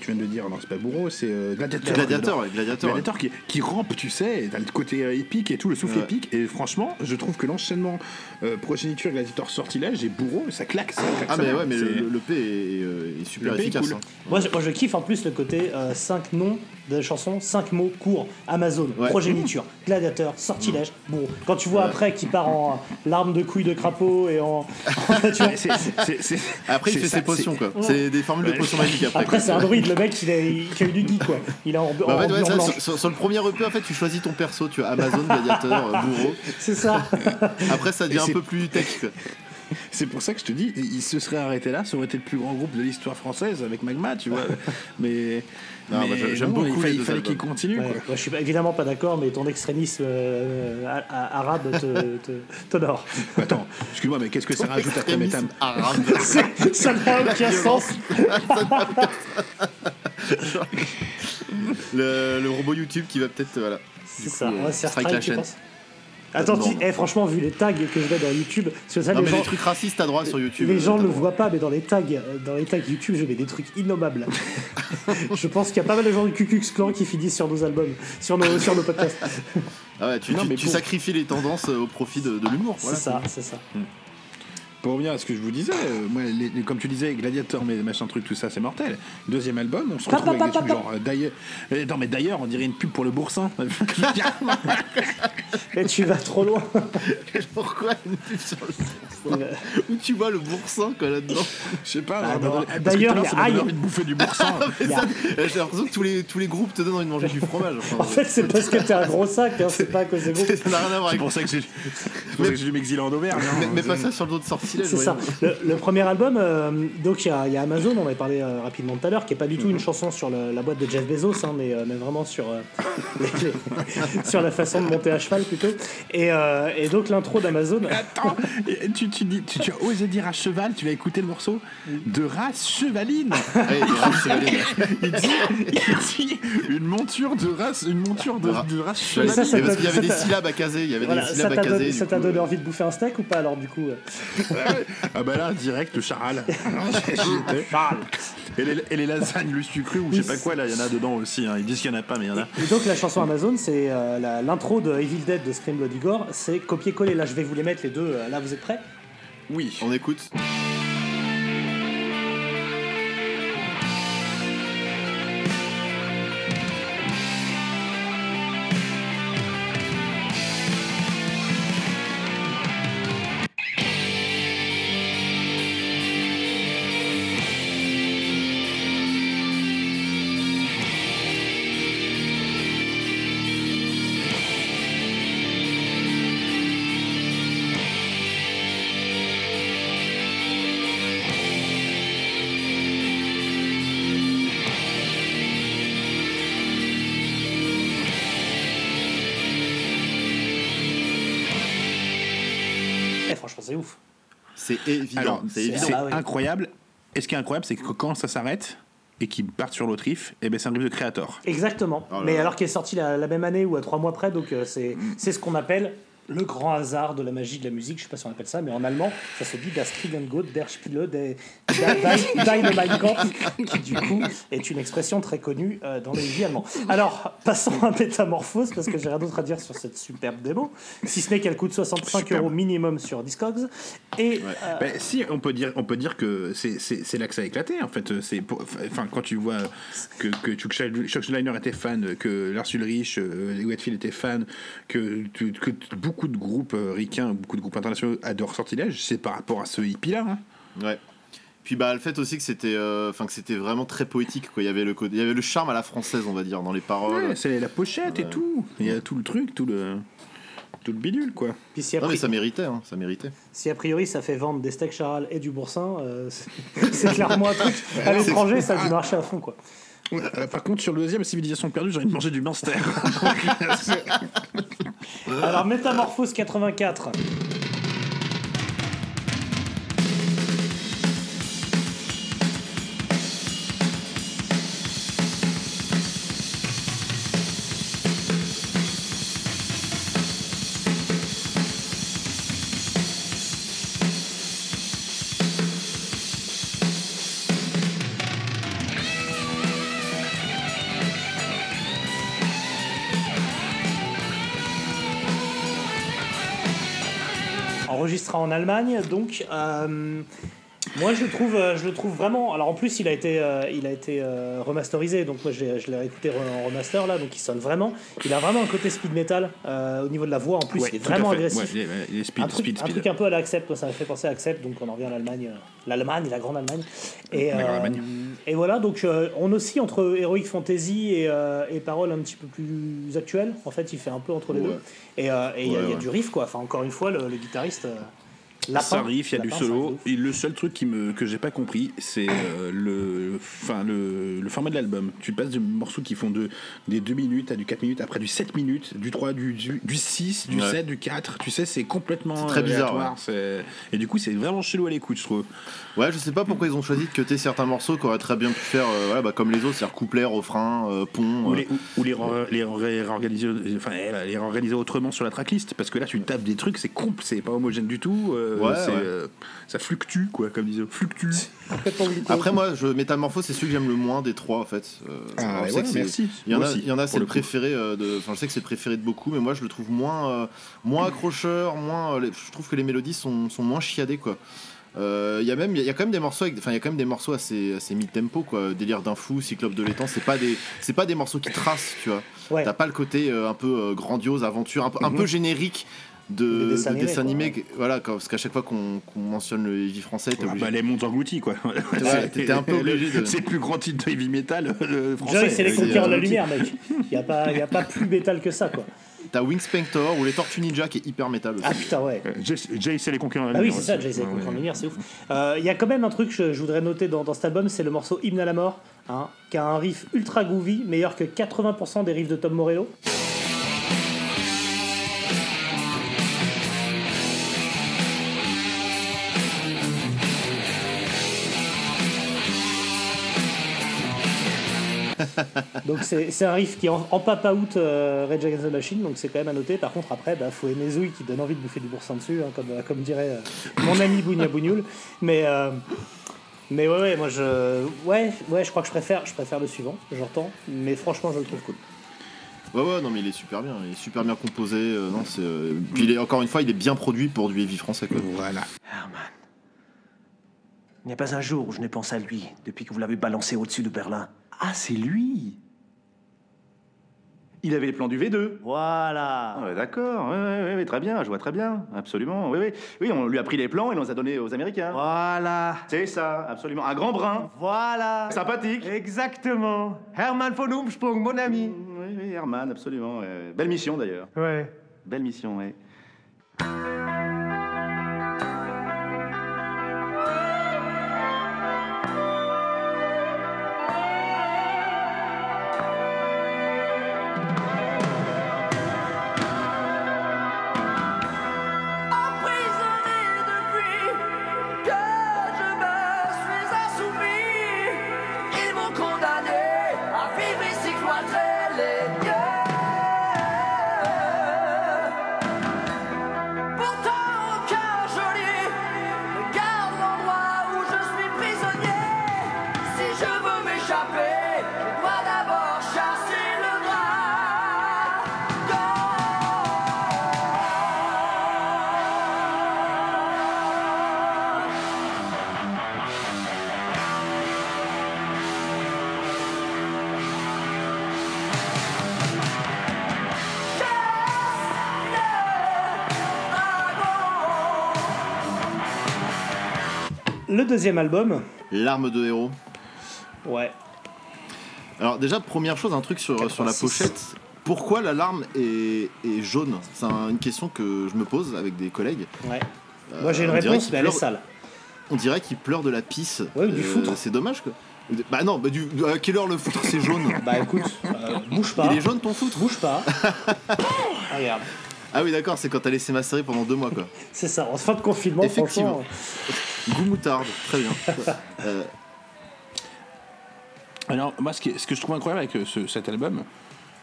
tu viens de le dire, non, c'est pas Bourreau, c'est euh, Gladiateur.
Gladiateur,
j'adore.
ouais, Gladiateur.
Gladiator qui, qui rampe, tu sais, et t'as le côté euh, épique et tout, le souffle
Ouais.
épique. Et franchement, je trouve que l'enchaînement euh, progéniture, gladiator, sortilège et bourreau, ça claque. Ça claque
Ah,
ça
mais ouais, mais le, le P est, euh, est super
Le P est
efficace.
cool.
hein.
Moi je, moi, je kiffe en plus le côté 5 noms de chansons, 5 mots courts. Amazon,
Ouais.
progéniture, gladiateur, sortilège. Bon, quand tu vois après qu'il part en larmes de couilles de crapaud et en.
Après, il
c'est
fait ses potions, quoi. C'est des formules
Ouais.
de potions magiques après.
c'est un druide, le mec, il a, a eu du geek quoi. Il est en,
Bah, sur le premier EP, en fait, tu choisis ton perso. Tu as Amazon, Gladiateur, euh, Bourreau.
C'est ça.
Après, ça devient un peu plus tech. quoi.
C'est pour ça que je te dis, il se serait arrêté là, ça aurait été le plus grand groupe de l'histoire française avec Magma, tu vois. mais
Non,
mais
moi, j'aime beaucoup
il fallait, il
deux
fallait qu'il continue.
Ouais,
quoi.
moi, je suis évidemment pas d'accord, mais ton extrémisme euh, arabe te- te- t'honore.
Attends, excuse-moi, mais qu'est-ce que ça rajoute après Métam
Extrémisme arabe.
ça n'a aucun sens.
le, le robot YouTube qui va peut-être. euh,
C'est ça,
euh,
faire
strike la chaîne.
Attends, tu- eh, franchement, vu les tags que je mets dans YouTube, parce que ça,
Non,
les
mais
gens,
les trucs racistes, t'as droit sur YouTube.
les gens ne le voient pas, mais dans les tags, euh, dans les tags YouTube, je mets des trucs innommables. je pense qu'il y a pas mal de gens du QQX Clan qui finissent sur nos albums, sur nos, sur nos podcasts.
Ah ouais, tu,
Non,
tu-
mais
tu
pour-
sacrifies les tendances euh, au profit de, de l'humour. Voilà.
C'est ça, c'est ça.
Pour revenir à ce que je vous disais, euh, moi, les- les- comme tu disais, Gladiator, mais machin truc, tout ça, c'est mortel. Deuxième album, on se retrouve avec des trucs genre. euh, d'ailleurs, euh, non, mais d'ailleurs, on dirait une pub pour le boursin.
Mais tu vas trop loin.
Pourquoi une pub sur le boursin Où tu vois le boursin quoi là-dedans
Je sais pas.
Ah,
que
D'ailleurs, il y a
envie de bouffer du boursin.
Ça, J'ai l'impression que tous les, tous les groupes te donnent envie de manger du fromage. Enfin,
En fait, c'est parce que t'es un gros sac, hein, c'est pas à cause des groupes.
ça n'a rien à voir
C'est pour ça que j'ai c'est pour ça que j'ai dû m'exiler en Auvergne. hein.
Mais, pas ça sur le dos
C'est ça. Le, le premier album, euh, donc il y, a- il y a Amazon, on avait parlé euh, rapidement tout à l'heure, qui est pas du tout une chanson sur le- la boîte de Jeff Bezos, hein, mais, euh, mais vraiment sur, euh, les- les- sur la façon de monter à cheval plutôt. Et, euh, et donc l'intro d'Amazon.
Attends, tu, tu, dis, tu, tu as osé dire à cheval, tu vas écouter le morceau de race chevaline.
Ouais.
Il dit, il dit une monture de race, une monture de,
Ra-
de race chevaline.
ça,
parce qu'il y avait des syllabes à caser. Il y avait
Voilà,
des
ça
syllabes à
t'a
caser.
donné, ça t'a donné envie de bouffer un steak ou pas alors du coup euh
Ah bah là, direct, le charal. Étais. Et les, et les lasagnes, le sucre ou je sais pas quoi, là, il y en a dedans aussi. hein. Ils disent qu'il y en a pas, mais il y en a.
Et donc la chanson Amazon, c'est euh, la- l'intro de Evil Dead de Scream Bloody Gore, c'est copier-coller. Là, je vais vous les mettre les deux. euh, Là, vous êtes prêts?
Oui.
On écoute. Évident. C'est
Ah oui.
incroyable. Et ce qui est incroyable, c'est que quand ça s'arrête et qu'ils partent sur l'autre riff, eh ben c'est un riff de Creator.
Exactement.
Oh là
Mais
là.
alors qu'il est sorti la, la même année ou à trois mois près, donc euh, c'est c'est ce qu'on appelle le grand hasard de la magie de la musique. Je sais pas si on appelle ça, mais en allemand, ça se dit Das Kriegengott der Spiele des Dynamite qui du coup est une expression très connue euh, dans les vies allemands. Alors, passons à Métamorphose, parce que j'ai rien d'autre à dire sur cette superbe démo, si ce n'est qu'elle coûte 65
Superbe.
euros minimum sur Discogs. Et euh,
Ben, si, on peut dire, on peut dire que c'est- là que ça a éclaté. En fait, enfin quand tu vois que que Chuck Schleiner était fan, que Lars Ulrich, euh, et Whitefield étaient fans, que, tu- que beaucoup de groupes euh, ricains, beaucoup de groupes internationaux adorent Sortilège, c'est par rapport à ce hippie là.
Ouais. Puis bah le fait aussi que c'était euh, enfin que c'était vraiment très poétique quoi. Il y avait le il y avait le charme à la française on va dire dans les paroles.
Ouais, c'est la pochette et tout. Il y a tout le truc, tout le tout le bidule quoi.
puis si
Non mais ça méritait hein, ça méritait.
si a priori ça fait vendre des steaks charal et du boursin, euh, c'est c'est clairement un truc. À l'étranger, ça a dû marcher à fond, quoi.
Euh, par contre, sur le deuxième, Civilisation perdue, j'ai envie de manger du Munster.
Alors, Métamorphose 84. Enregistré en Allemagne. Donc, euh, moi, je le trouve, euh, je le trouve vraiment. Alors, en plus, il a été, euh, il a été euh, remasterisé. Donc, moi, je l'ai écouté en remaster là, donc il sonne vraiment. Il a vraiment un côté speed metal au niveau de la voix. En plus,
Ouais,
il est vraiment agressif.
Ouais, il est- speed,
un truc,
speed,
un
speed.
truc un peu à l'Accept, ça m'a fait penser à Accept, donc on en revient à l'Allemagne, l'Allemagne, la grande Allemagne. Et,
La grande Allemagne.
et voilà, donc on oscille entre Heroic Fantasy et, et paroles un petit peu plus actuelles. En fait, il fait un peu entre les
Ouais.
deux. Et et il y a- y du riff, quoi. Enfin, encore une fois, le, le guitariste. Euh, Lapin,
ça arrive, il y a du
Lapin, un
solo. Et le seul truc qui me, que j'ai pas compris, c'est euh, le, enfin, le, le format de l'album. Tu passes de morceaux qui font de, des 2 minutes à du 4 minutes, après du 7 minutes, du 3, du, du, du 6, du
Ouais.
7, du 4. Tu sais, c'est complètement
C'est très bizarre,
aléatoire, c'est- Et du coup, c'est vraiment chelou à l'écoute, je trouve.
Ouais, je sais pas pourquoi ils ont choisi de cuter certains morceaux qui auraient très bien pu faire euh, voilà, bah, comme les autres, c'est-à-dire couplet, refrain, euh, pont.
Ou
euh.
les, ou, ou les, les ré- réorganiser, enfin, eh, les réorganiser autrement sur la tracklist. Parce que là, tu tapes des trucs, c'est comp, c'est pas homogène du tout. euh,
Ouais,
c'est,
ouais.
euh, ça fluctue, quoi, comme disait. Fluctue.
Après moi, je Métamorphose, c'est celui que j'aime le moins des trois en fait. Euh,
Ah, ouais, merci.
Il y en a, il y en a, c'est le préféré euh, de. Enfin, je sais que c'est le préféré de beaucoup, mais moi, je le trouve moins, euh, moins accrocheur, moins. euh, les- je trouve que les mélodies sont, sont moins chiadées quoi. Euh, Il y a même, il y a quand même des morceaux, enfin, il y a quand même des morceaux assez, assez mid-tempo quoi. Délire d'un fou, Cyclope de l'étang, c'est pas des, c'est pas des morceaux qui tracent, tu vois.
Ouais.
T'as pas le côté euh, un peu euh, grandiose, aventure, un peu, un peu générique.
Des
De, de
dessins
dessin
animés,
animé, voilà, quand- parce qu'à chaque fois qu'on mentionne le heavy français, t'es
Ah,
obligé.
bah, les mondes engloutis, quoi.
T'étais un peu obligé de-
C'est le plus grand titre de heavy metal euh, français.
C'est les conquérants de la lumière, mec. Il n'y a, pas- y a pas plus métal que ça, quoi.
T'as Wing Spector ou les Tortues Ninja qui est hyper métal aussi.
Ah putain, ouais.
Euh, Jay, Jay, c'est les conquérants de la
Ah oui, c'est ça,
aussi.
j'ai essayé de
Ouais,
comprendre
ouais.
lumière, c'est ouf. Euh, Il y a quand même un truc que je, je voudrais noter dans, dans cet album, c'est le morceau Hymne à la mort, hein, qui a un riff ultra groovy, meilleur que 80% des riffs de Tom Morello. donc c'est c'est un riff qui en, en papa out euh, Rage Against the Machine, donc c'est quand même à noter. Par contre après, bah, faut aimer Zouille qui donne envie de bouffer du boursin dessus, hein, comme, comme dirait euh, mon ami Bougna Bougnoul. Mais euh, mais ouais, ouais, moi je. Ouais, ouais, je crois que je préfère, je préfère le suivant, j'entends. Mais franchement, je le trouve cool.
Ouais, ouais, non, mais il est super bien. Il est super bien composé. euh, non, c'est. euh, Puis il est, encore une fois, il est bien produit pour du heavy français, quoi.
Voilà.
Herman. Il n'y a pas un jour où je n'ai pensé à lui depuis que vous l'avez balancé au-dessus de Berlin.
Ah, c'est lui Il avait les plans du V2.
Voilà.
Ah D'accord, très bien, je vois très bien, absolument. Oui, oui, oui, on lui a pris les plans et on les a donnés aux Américains.
Voilà.
C'est ça, absolument. Un grand brin,
Voilà.
sympathique.
Exactement. Herman von Umsprung, mon ami.
Oui, oui, Herman, absolument. Belle mission d'ailleurs.
Ouais.
Belle mission, oui.
Deuxième album,
L'arme de héros.
ouais.
Alors, déjà, première chose, un truc sur, sur la
86.
pochette. Pourquoi la larme est, est jaune? C'est un- une question que je me pose avec des collègues.
Ouais. Moi j'ai une réponse, mais elle est sale.
On dirait qu'il pleure de la pisse.
Ouais, ou du foutre.
C'est dommage, quoi. Bah non, bah du, à quelle heure le foutre c'est jaune?
Bah écoute, euh, bouge pas.
Il est jaune ton foutre?
Bouge pas. Regarde.
Ah oui, d'accord, c'est quand t'as laissé macérer pendant deux mois, quoi.
C'est ça, en fin de confinement,
Effectivement.
franchement.
Goût moutarde, très bien. Euh,
Alors, moi, ce, qui est- ce que je trouve incroyable avec euh, ce- cet album,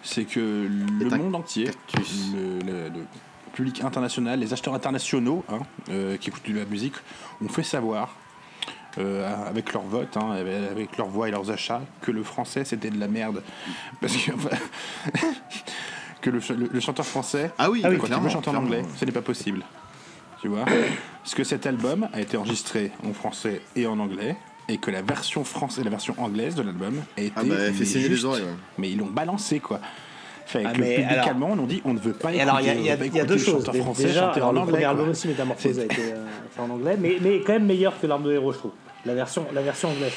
c'est que le monde entier, le, le- le public international, les acheteurs internationaux hein, euh, qui écoutent de la musique, ont fait savoir, euh, avec leur vote, hein, avec leur voix et leurs achats, que le français c'était de la merde. Parce que, que le, ch- le- le chanteur français,
Ah oui,
quand il
clairement,
veut chanter en anglais, ce n'est pas possible. Tu vois Parce que cet album a été enregistré en français et en anglais. Et que la version française et la version anglaise de l'album a été.
Ah bah, elle fait les oreilles, ouais.
Mais ils l'ont balancé, quoi. Fait
Ah,
que
mais
public
alors-
allemand, on dit on ne veut pas écouter,
alors, il y a, y a- y a deux
le
choses.
français
Déjà, alors,
en
le
anglais.
premier
quoi.
album aussi, Métamorphose, a été euh, en anglais, mais, mais quand même meilleur que l'arme de héros, je trouve. La version, la version anglaise.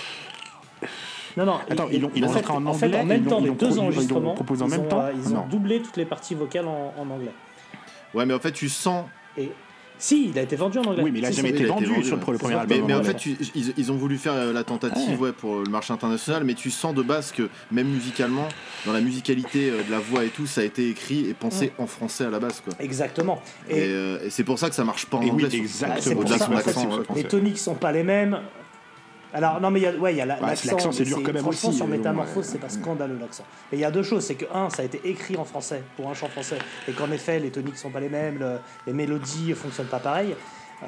Non, non,
Attends, ils l'ont-
en
enregistré en
en fait,
anglais,
en même
ils l'ont-
temps, les deux
produit- ils l'ont
enregistrements,
proposé en
ils
même
ont,
temps
ils ont
Non.
doublé toutes les parties vocales en, en anglais.
Ouais, mais en fait, tu sens.
Et si, il a été vendu en anglais.
Oui, mais il a jamais été
il a été
vendu sur le, premier album.
Mais, mais en fait, tu- ils, ils ont voulu faire la tentative ouais, pour le marché international, mais tu sens de base que même musicalement, dans la musicalité euh, de la voix et tout, ça a été écrit et pensé en français à la base. Quoi.
Exactement.
Et, euh, et c'est pour ça que ça marche pas en anglais.
exactement.
Ah. Les toniques sont pas les mêmes. Alors, non, mais il y a, ouais, il y a la-
Ouais,
l'accent.
l'accent, c'est dur quand même aussi,
sur
euh,
Métamorphose,
ouais.
c'est pas scandaleux l'accent. Mais il y a deux choses c'est que, un, ça a été écrit en français, pour un chant français, et qu'en effet, les toniques sont pas les mêmes, le- les mélodies fonctionnent pas pareil.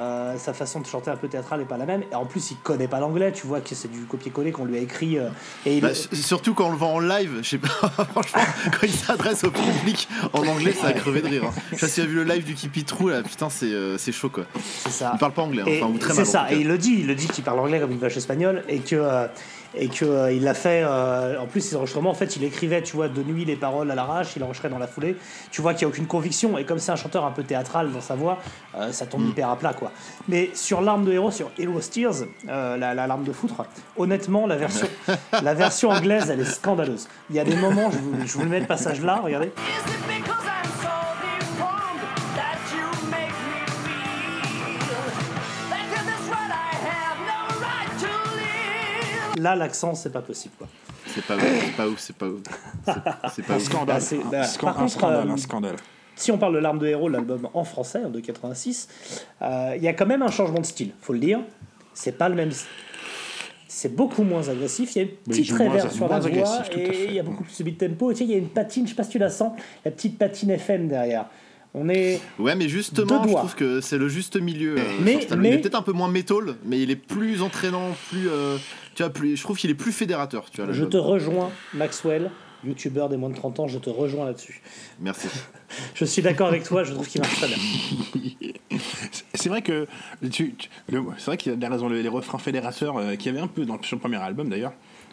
Euh, sa façon de chanter un peu théâtrale est pas la même. Et en plus, il connaît pas l'anglais, tu vois que c'est du copier-coller qu'on lui a écrit. euh, et il-
Bah, surtout quand on le vend en live, je sais pas, franchement, quand il s'adresse au public en anglais, ça a crevé de rire. hein. Je sais pas si tu as vu le live du Kipitrou, là, putain, c'est euh, c'est chaud quoi.
c'est ça.
Il parle pas anglais, hein, enfin, ou très
c'est
mal. en
ça, et il le dit, il le dit qu'il parle anglais comme une vache espagnole et que euh, et que euh, il l'a fait. euh, en plus, ces enregistrements, en fait, il écrivait, tu vois, de nuit les paroles à l'arrache, il enregistrait dans la foulée. Tu vois qu'il n'y a aucune conviction et comme c'est un chanteur un peu théâtral dans sa voix, euh, ça
Mm.
tombe hyper à plat, quoi. Mais sur l'arme de héros, sur Heroes Tears, euh, la, la larme de foutre, honnêtement, la version la version anglaise, elle est scandaleuse. Il y a des moments, je vous, je vous le mets le passage là, regardez. Là, l'accent, c'est pas possible. Quoi.
C'est pas, c'est pas ouf, c'est pas ouf. C'est- C'est pas
Un scandale.
Bah, c'est-
Un
bah,
un
contre,
scandale,
euh,
un scandale.
Si on parle de L'arme de héros, l'album en français, de 86, euh, il y a quand même un changement de style, faut le dire. C'est pas le même. C'est beaucoup moins agressif. Il y a une petite réverb sur la voix et il y a beaucoup plus de beat tempo. Et tu sais, il y a une patine, je sais pas si tu la sens, la petite patine FM derrière. On est.
Ouais, mais justement, je trouve que c'est le juste milieu. euh,
Mais- mais-
Il est peut-être un peu moins métal, mais il est plus entraînant, plus. euh, tu vois, plus, je trouve qu'il est plus fédérateur. Tu vois,
Je te rejoins, Maxwell, youtubeur des moins de 30 ans, je te rejoins là-dessus.
Merci.
Je suis d'accord avec toi, je trouve qu'il marche très bien.
C'est vrai que tu, tu- c'est vrai qu'il y a raison les refrains fédérateurs euh, qu'il y avait un peu dans sur le premier album d'ailleurs.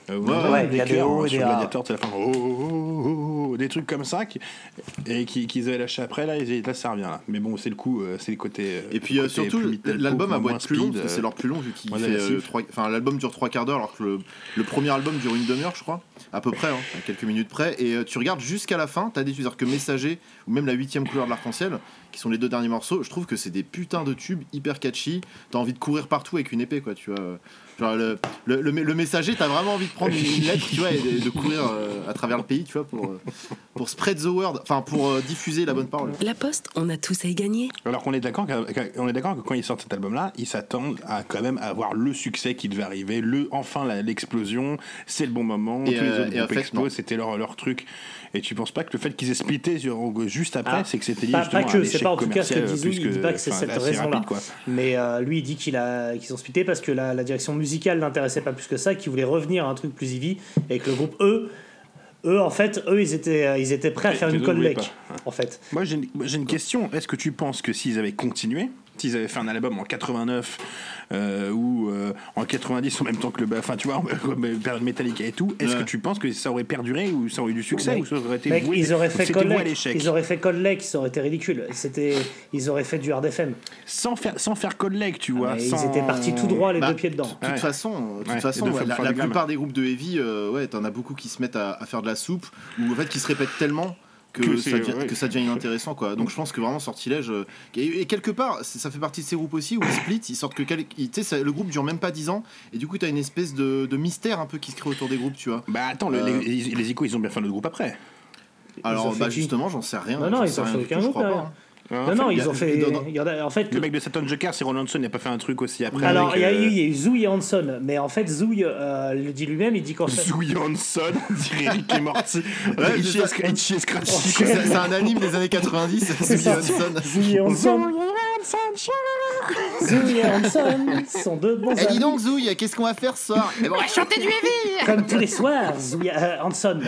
Euh,
Ouais,
ouais, il y a des
hein, sur
des.
Gladiator, la fin, oh, oh, oh, oh, des trucs comme ça qui, et qui- qu'ils avaient lâché après là, ils, là ça revient là. Mais bon, c'est le coup, euh, c'est le côté. euh,
Et puis
côté
surtout, l'album a beau
moins
être plus long,
speed,
parce que c'est leur plus long vu qu'il fait. euh, Enfin, l'album dure trois quarts d'heure, alors que le, le premier album dure une demi-heure, je crois, à peu près, hein, à quelques minutes près. Et euh, tu regardes jusqu'à la fin, t'as des c'est-à-dire que Messager ou même la huitième couleur de l'arc-en-ciel, qui sont les deux derniers morceaux, je trouve que c'est des putains de tubes hyper catchy. T'as envie de courir partout avec une épée, quoi, tu vois. Genre le, le, le- le messager, t'as vraiment envie de prendre une, lettre, tu vois, et de, de courir euh, à travers le pays, tu vois, pour, euh, pour spread the word, enfin pour euh, diffuser la bonne parole.
La Poste, on a tous à y gagner.
Alors qu'on est d'accord qu'à- qu'à- on est d'accord que quand ils sortent cet album-là, ils s'attendent à quand même avoir le succès qui devait arriver, le enfin l'explosion, c'est le bon moment,
Et,
tous les autres
et
groupes explosent, c'était leur, leur truc. Et tu penses pas que le fait qu'ils aient splitté sur- juste après,
Ah,
c'est que c'était lié
Pas,
justement
pas
à
que, c'est pas en tout cas ce que dit
plus
il dit pas que c'est cette raison-là. Mais euh, lui, il dit qu'il a, qu'ils ont splitté parce que la, la direction musicale l'intéressait pas plus que ça, qu'il voulait revenir à un truc plus heavy, et que le groupe, eux, eux en fait, eux, ils étaient, euh, ils étaient prêts à faire une collègue, en fait.
Moi, j'ai une, moi, j'ai une question. Est-ce que tu penses que s'ils avaient continué, s'ils avaient fait un album en 89 euh, ou euh, en 90 en même temps que le. Enfin, tu vois, comme période Metallica et tout, est-ce
Ouais.
que tu penses que ça aurait perduré ou ça aurait eu du succès
Mec,
ou ça aurait été
Mec, ils auraient fait ils auraient fait collègue, ça aurait été ridicule. C'était, ils auraient fait du hard FM.
sans faire, sans faire tu vois.
Ah,
sans-
ils étaient partis tout droit, les
Bah,
deux pieds dedans.
De toute
Ouais.
façon, de toute
Ouais,
façon
deux
la, plupart des groupes de heavy, euh, ouais, t'en as beaucoup qui se mettent à, à faire de la soupe ou en fait qui se répètent tellement que,
Que
ça, devient,
ouais.
que ça devient inintéressant quoi. Donc je pense que vraiment sortilège euh, et, et quelque part ça fait partie de ces groupes aussi où ils split, ils sortent que quel- ils- tu sais ça- le groupe dure même pas 10 ans et du coup t'as une espèce de, de mystère un peu qui se crée autour des groupes tu vois.
Bah attends, le-
Euh,
les, les, les Icos, ils ont bien fait notre groupe après.
Alors bah justement j'en sais rien.
Non, non, ils ont fait aucun groupe,
hein.
Non, non, ils
a-
ont fait. en fait,
Le mec de Satan Joker, c'est Ron Hanson, il a pas fait un truc aussi après.
alors il y a
avec,
eu,
euh,
il y a eu Zouy et Hanson, mais en fait Zouy euh, le dit lui-même, il dit qu'en fait.
Zouy Hanson, on dirait Rick et Morty. Et et Scratchy.
C'est un anime des années 90, c'est
ça.
Johnson.
Zouy et Hanson. Zouy et Hanson sont deux bons
Eh dis
amis.
donc Zouille, qu'est-ce qu'on va faire ce soir Eh ben, on va chanter du heavy
Comme tous les soirs, Zouy, euh, Hanson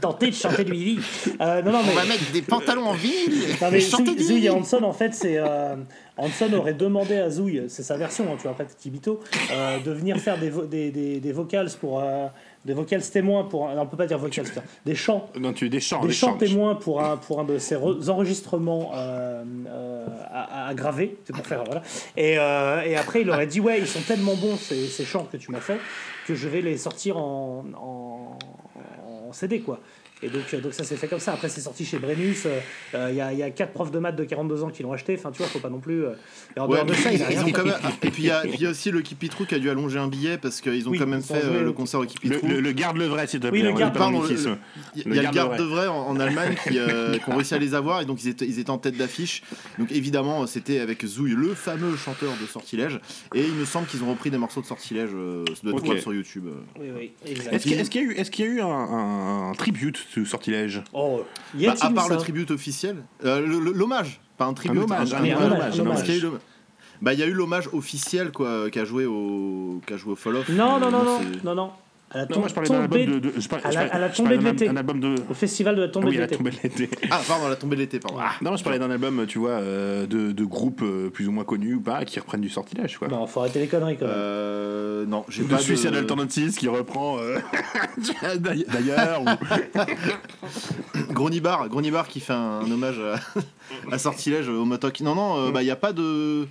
tentait de chanter du heavy. Euh, non, non,
On
mais.
va mettre des pantalons en ville
Non, mais
du
Zouy et Hanson, en fait, c'est. euh, Hanson aurait demandé à Zouy, c'est sa version, hein, tu vois, pas de Kibito, euh, de venir faire des, vo- des, des, des vocals pour. euh, des vocals témoins pour. un- non, on peut pas dire vocals, putain, des chants.
Non, tu des chants,
Des
des
chants
chants.
témoins pour un, pour un de ces re- enregistrements euh, euh, à, à graver, c'est pour faire voilà. Et, euh, et après il aurait dit ouais ils sont tellement bons ces, ces chants que tu m'as fait que je vais les sortir en, en, en CD quoi. Et donc, euh, donc ça s'est fait comme ça. Après, c'est sorti chez Brennus. euh, euh, Il y, a, il y a quatre profs de maths de 42 ans qui l'ont acheté. Enfin, tu vois, faut pas non plus. Et en
Ouais,
dehors de ça, il
ils, ont quand même... Et puis il y, a- y aussi le Kipitrou qui a dû allonger un billet parce qu'ils ont
Oui,
quand même fait
le-
le concert au
Le,
Kipitrou.
le, le garde le vrai, s'il te
Oui,
plaît.
le
on
garde-.
Il y a le garde de vrai en, en Allemagne qui, euh, qui ont réussi à les avoir et donc ils étaient, ils étaient en tête d'affiche. Donc évidemment c'était avec Zouille, le fameux chanteur de Sortilège. Et il me semble qu'ils ont repris des morceaux de Sortilège. euh, ça doit être
Ok.
trouvable sur YouTube.
Oui, oui.
Est-ce qu'il y, a- eu, est-ce qu'il y a eu un, un, un tribute de sortilège
Oh, y
Bah, à part le tribute officiel, euh, l'hommage, pas un tribute.
hommage, un
hommage, un
Parce
hommage.
qu'il y a eu l'hommage. Bah il y a eu l'hommage officiel quoi, qui a joué au, qui a joué au Fall Off.
Non, non, non, non,
c'est-
non, non. À la
Non, moi je parlais d'un
tombée-
album de. de je parlais-
à la- à la
je
tombée
parlais
de
d'un-
l'été.
Un album de.
Au festival de la
Ah
tombée
oui,
de
la
l'été.
tombée de l'été.
Ah pardon, la tombée de l'été, pardon.
Non, je parlais d'un album, tu vois, euh, de, de groupes euh, plus ou moins connus ou pas, qui reprennent du sortilège, quoi.
Non, faut arrêter les conneries quand même.
Euh, non, j'ai
de
pas
Suicide
de...
Alternatives qui reprend euh, d'ailleurs. ou-
Gronibar, Gronibar qui fait un, un hommage à, à Sortilège au Motoc. Non, non,
Mm.
euh, bah il y a pas de.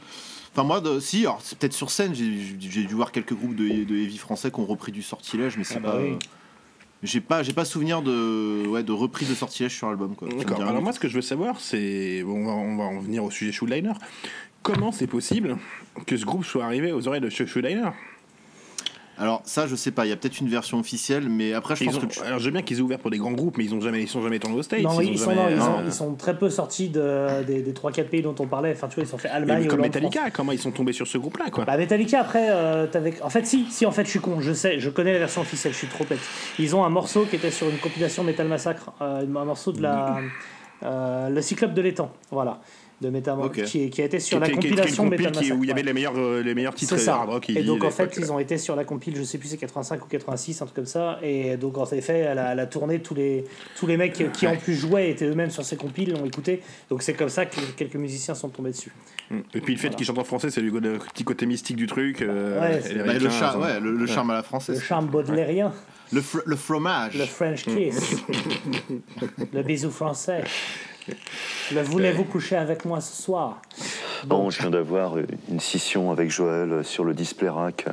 Enfin moi, de... si, alors c'est peut-être sur scène. J'ai dû voir quelques groupes de, de heavy français qui ont repris du Sortilège, mais c'est
Ah bah
pas.
oui.
J'ai pas, j'ai pas souvenir de, ouais, de reprise de Sortilège sur album quoi. Ça me dit
D'accord. Alors moi, ce que je veux savoir, c'est, bon, on va, on va en venir au sujet Shoeliner. Comment c'est possible que ce groupe soit arrivé aux oreilles de Schuldiner
Alors ça, je sais pas. Il y a peut-être une version officielle, mais après, je
Ils
pense
ont-
que.
Alors j'ai bien qu'ils aient ouvert pour des grands groupes, mais ils ont jamais, ils sont jamais tournés aux States.
Non,
ils
ils,
ont
sont,
jamais-
non, ils,
non.
ont- ils sont très peu sortis de, des, des 3-4 pays dont on parlait. Enfin, tu vois, ils sont fait
Mais
Allemagne,
comme
Hollande,
Metallica,
France.
comment ils sont tombés sur ce groupe-là, quoi
Bah Metallica après euh, t'avais- en fait si si en fait je suis con je sais je connais la version officielle je suis trop bête ils ont un morceau qui était sur une compilation Metal Massacre euh, un morceau de la euh, le Cyclope de l'étang voilà de Metal
Ok.
qui, qui a été sur
Qui
la
qui
compilation
compile
Metal
qui- où il y avait
ouais.
les meilleurs, euh, les meilleurs titres
C'est ça.
hard rock
Et donc en fait ils ont été sur la compile, je sais plus c'est 85 ou 86, un truc comme ça. Et donc en effet, elle a, elle a tourné tous les tous les mecs qui en plus jouaient étaient eux-mêmes sur ces compiles, l'ont écouté. Donc c'est comme ça que quelques musiciens sont tombés dessus.
Et puis le fait qu'ils chantent en français, c'est le, le petit côté mystique du truc. euh,
Ouais,
et
Bah, le, char- ouais, charme à la française.
Le charme baudelairien,
Le, fr- le fromage.
le French kiss, le bisou français. Le voulez-vous coucher avec moi ce soir?
Bon, je viens d'avoir une scission avec Joël sur le display rack,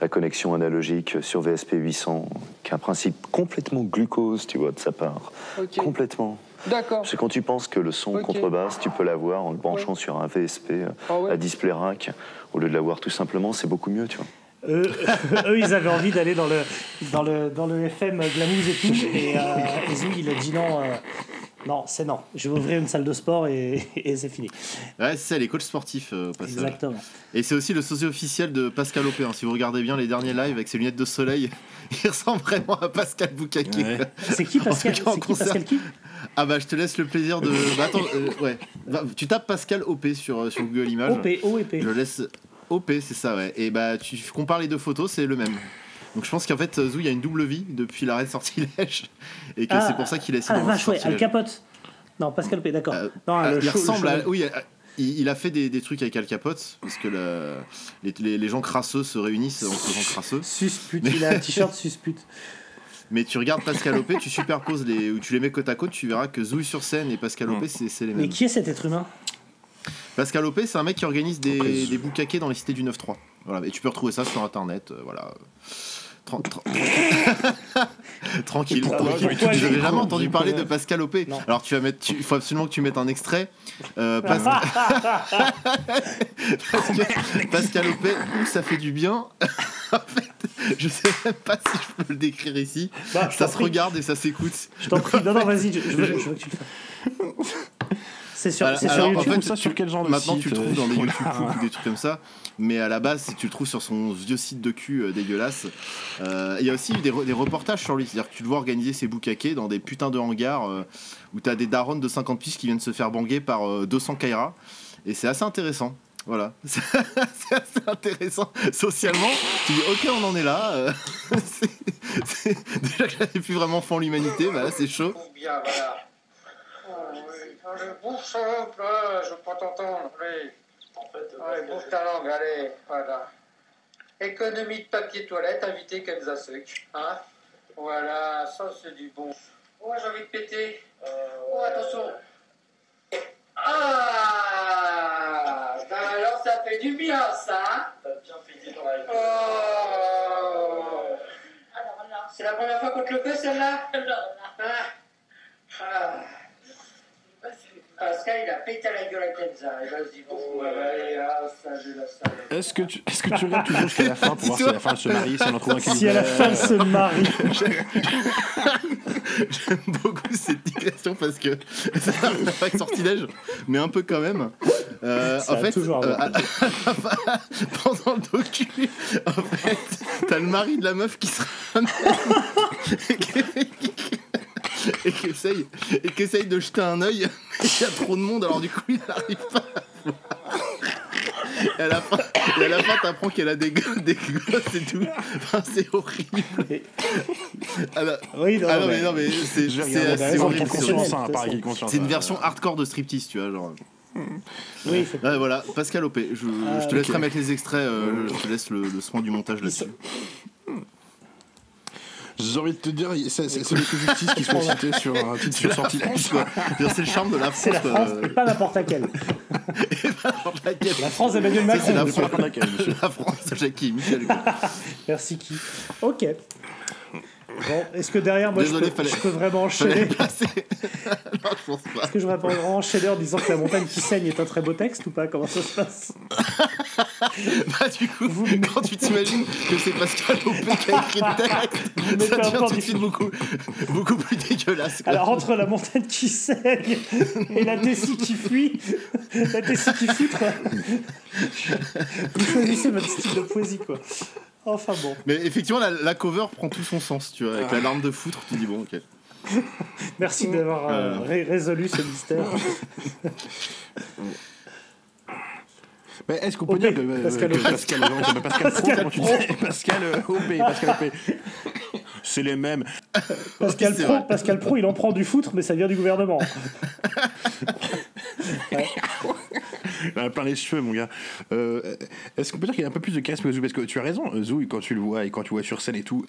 la connexion analogique sur VSP 800, qui a un principe complètement glucose, tu vois, de sa part. Complètement.
D'accord.
Parce que quand tu penses que le son
Ok.
contrebasse, tu peux l'avoir en le branchant sur un VSP euh,
Ah ouais.
à display rack, au lieu de l'avoir tout simplement, c'est beaucoup mieux, tu vois.
eux, eux, ils avaient envie d'aller dans le, dans, le, dans le FM Glamouze et tout. Et, euh, et Zou, il a dit non, euh, non, c'est non. Je vais ouvrir une salle de sport et, et c'est fini.
Ouais, c'est ça, les coachs sportifs. euh, au passage.
Exactement.
Et c'est aussi le sosie officiel de Pascal Opé. hein. Si vous regardez bien les derniers lives avec ses lunettes de soleil, il ressemble vraiment à Pascal Boukake.
Ouais.
C'est qui Pascal
En
qui. Pascal qui
Ah bah je te laisse le plaisir de. Bah, attends, euh, ouais. Tu tapes Pascal OP sur, euh, sur Google Images.
OP, OEP.
Je laisse OP, c'est ça, ouais. Et bah tu compares les deux photos, c'est le même. Donc je pense qu'en fait Zou, il y a une double vie depuis l'arrêt de sortilège et que
Ah,
c'est pour ça qu'il a
Ah la
dans
vache, ouais, Al
Sortilège.
Capote. Non, Pascal P, d'accord.
Ah,
le
il
show-
ressemble
le
à. Oui, euh, il, il a fait des, des trucs avec Al Capote parce que le- les, les- les gens crasseux se réunissent entre gens crasseux.
Suspute, il a un t-shirt suspute.
Mais tu regardes Pascal Opé, tu superposes les. ou tu les mets côte à côte, tu verras que Zouille sur scène et Pascal Opé, c'est les mêmes.
Mais qui est cet être humain?
Pascal Opé, c'est un mec qui organise des, des boucaquets dans les cités du 9-3. Voilà, et tu peux retrouver ça sur internet. euh, voilà. Tran- tran- Tranquille,
Pourquoi-
tranquille.
pourquoi
avez jamais entendu parler de Pascal Opé
Non.
Alors tu vas mettre, il faut absolument que tu mettes un extrait. Euh, Pas- que Pascal Opé, ça fait du bien. en fait, je sais même pas si je peux le décrire ici.
Bah,
ça se
prie.
regarde et ça s'écoute.
Je t'en prie, non, non, vas-y, je, je veux, je veux que tu le fasses. C'est sur,
Alors-
c'est sur
alors, en
YouTube.
fait,
ça sur quel genre de
Maintenant,
site,
tu le trouves
euh,
dans des. YouTube ou des trucs comme ça. Mais à la base, si tu le trouves sur son vieux site de cul euh, dégueulasse, euh, il y a aussi eu des, re- des reportages sur lui. C'est-à-dire que tu le vois organiser ses boucaquets dans des putains de hangars euh, où tu as des darons de 50 piges qui viennent se faire banguer par euh, 200 Kaira. Et c'est assez intéressant. Voilà, c'est assez intéressant socialement. Tu dis, ok, on en est là. euh, déjà que j'avais plus vraiment en l'humanité, bah là, c'est chaud.
Bien, voilà. Oui. Un peu, je veux pas t'entendre. Allez. Allez, bouge ta langue, allez, voilà. Économie de papier toilette, invité Kenza Sec. Hein Voilà, ça c'est du bon. Oh, j'ai envie de péter. Oh, attention. Ah Ben alors ça fait du bien ça, hein T'as bien pété dans la Oh C'est la première fois qu'on te le fait celle-là? Ah. Ah. Pascal il a pété la gueule à Kenza. Et là, il se dit, bon, allez, ah, ça, j'ai la salle.
Est-ce que, tu, est-ce que tu regardes toujours jusqu'à la fin pour voir si à la fin elle se marie, si on en trouve un qui
Si à la fin elle se marie.
J'aime beaucoup cette digression parce que ça n'a pas de sortilège, mais un peu quand même. Euh,
Ça
en fait,
toujours
euh, à- pendant le docu, en fait, t'as le mari de la meuf qui se ramène et qui- essaye, et qui essaye de jeter un œil, mais il y a trop de monde, alors du coup il n'arrive pas à voir. Et à la fin, et à la fin t'apprends qu'elle a des, go- des gosses et tout. Enfin, c'est horrible. Ah bah-
Oui, non,
ah non,
mais-
mais non, c'est c'est horrible. c'est
hein,
C'est une
ouais.
version hardcore de striptease, tu vois, genre.
Oui, faut-
Ouais, voilà, Pascal Opé. Je,
Ah,
je te laisserai mettre les extraits, euh, je te laisse le, le soin du montage là-dessus.
J'ai envie de te dire, c'est les justice qui sont cités sur un titre sur sortilège.
C'est le charme de la
C'est
France.
la. France, et pas n'importe laquelle. La France d'Emmanuel
Ça, c'est
Macron.
la France, la France Jackie Michel.
Merci qui. Ok. Bon, est-ce que derrière, moi,
Désolé,
je, peux,
fallait-
je peux vraiment enchaîner
le placer. non, je pense pas.
Est-ce que je vais vraiment enchaîner en disant que la montagne qui saigne est un très beau texte ou pas? Comment ça se passe?
Bah, du coup, quand tu t'imagines que c'est Pascal Opé qui a écrit le texte, ça devient tout de suite beaucoup, beaucoup plus dégueulasse. quoi.
Alors, entre la montagne qui saigne et la Tessie qui fuit, la Tessie qui foutre, vous choisissez votre style de poésie, quoi. Enfin bon.
Mais effectivement, la, la cover prend tout son sens, tu vois. Avec la larme de foutre, tu dis bon, ok.
Merci d'avoir euh,
Euh.
ré- résolu ce mystère.
Mais est-ce qu'on peut dire que, euh,
Pascal OP.
Pascal, Pascal, Pro,
Pascal
OP, Pascal OP. C'est les mêmes.
Pascal Pro. Pascal Pro, il en prend du foutre, mais ça vient du gouvernement.
Il en a plein les cheveux, mon gars. Euh, Est-ce qu'on peut dire qu'il y a un peu plus de charisme que Zou Parce que tu as raison, Zou, quand tu le vois et quand tu vois sur scène et tout,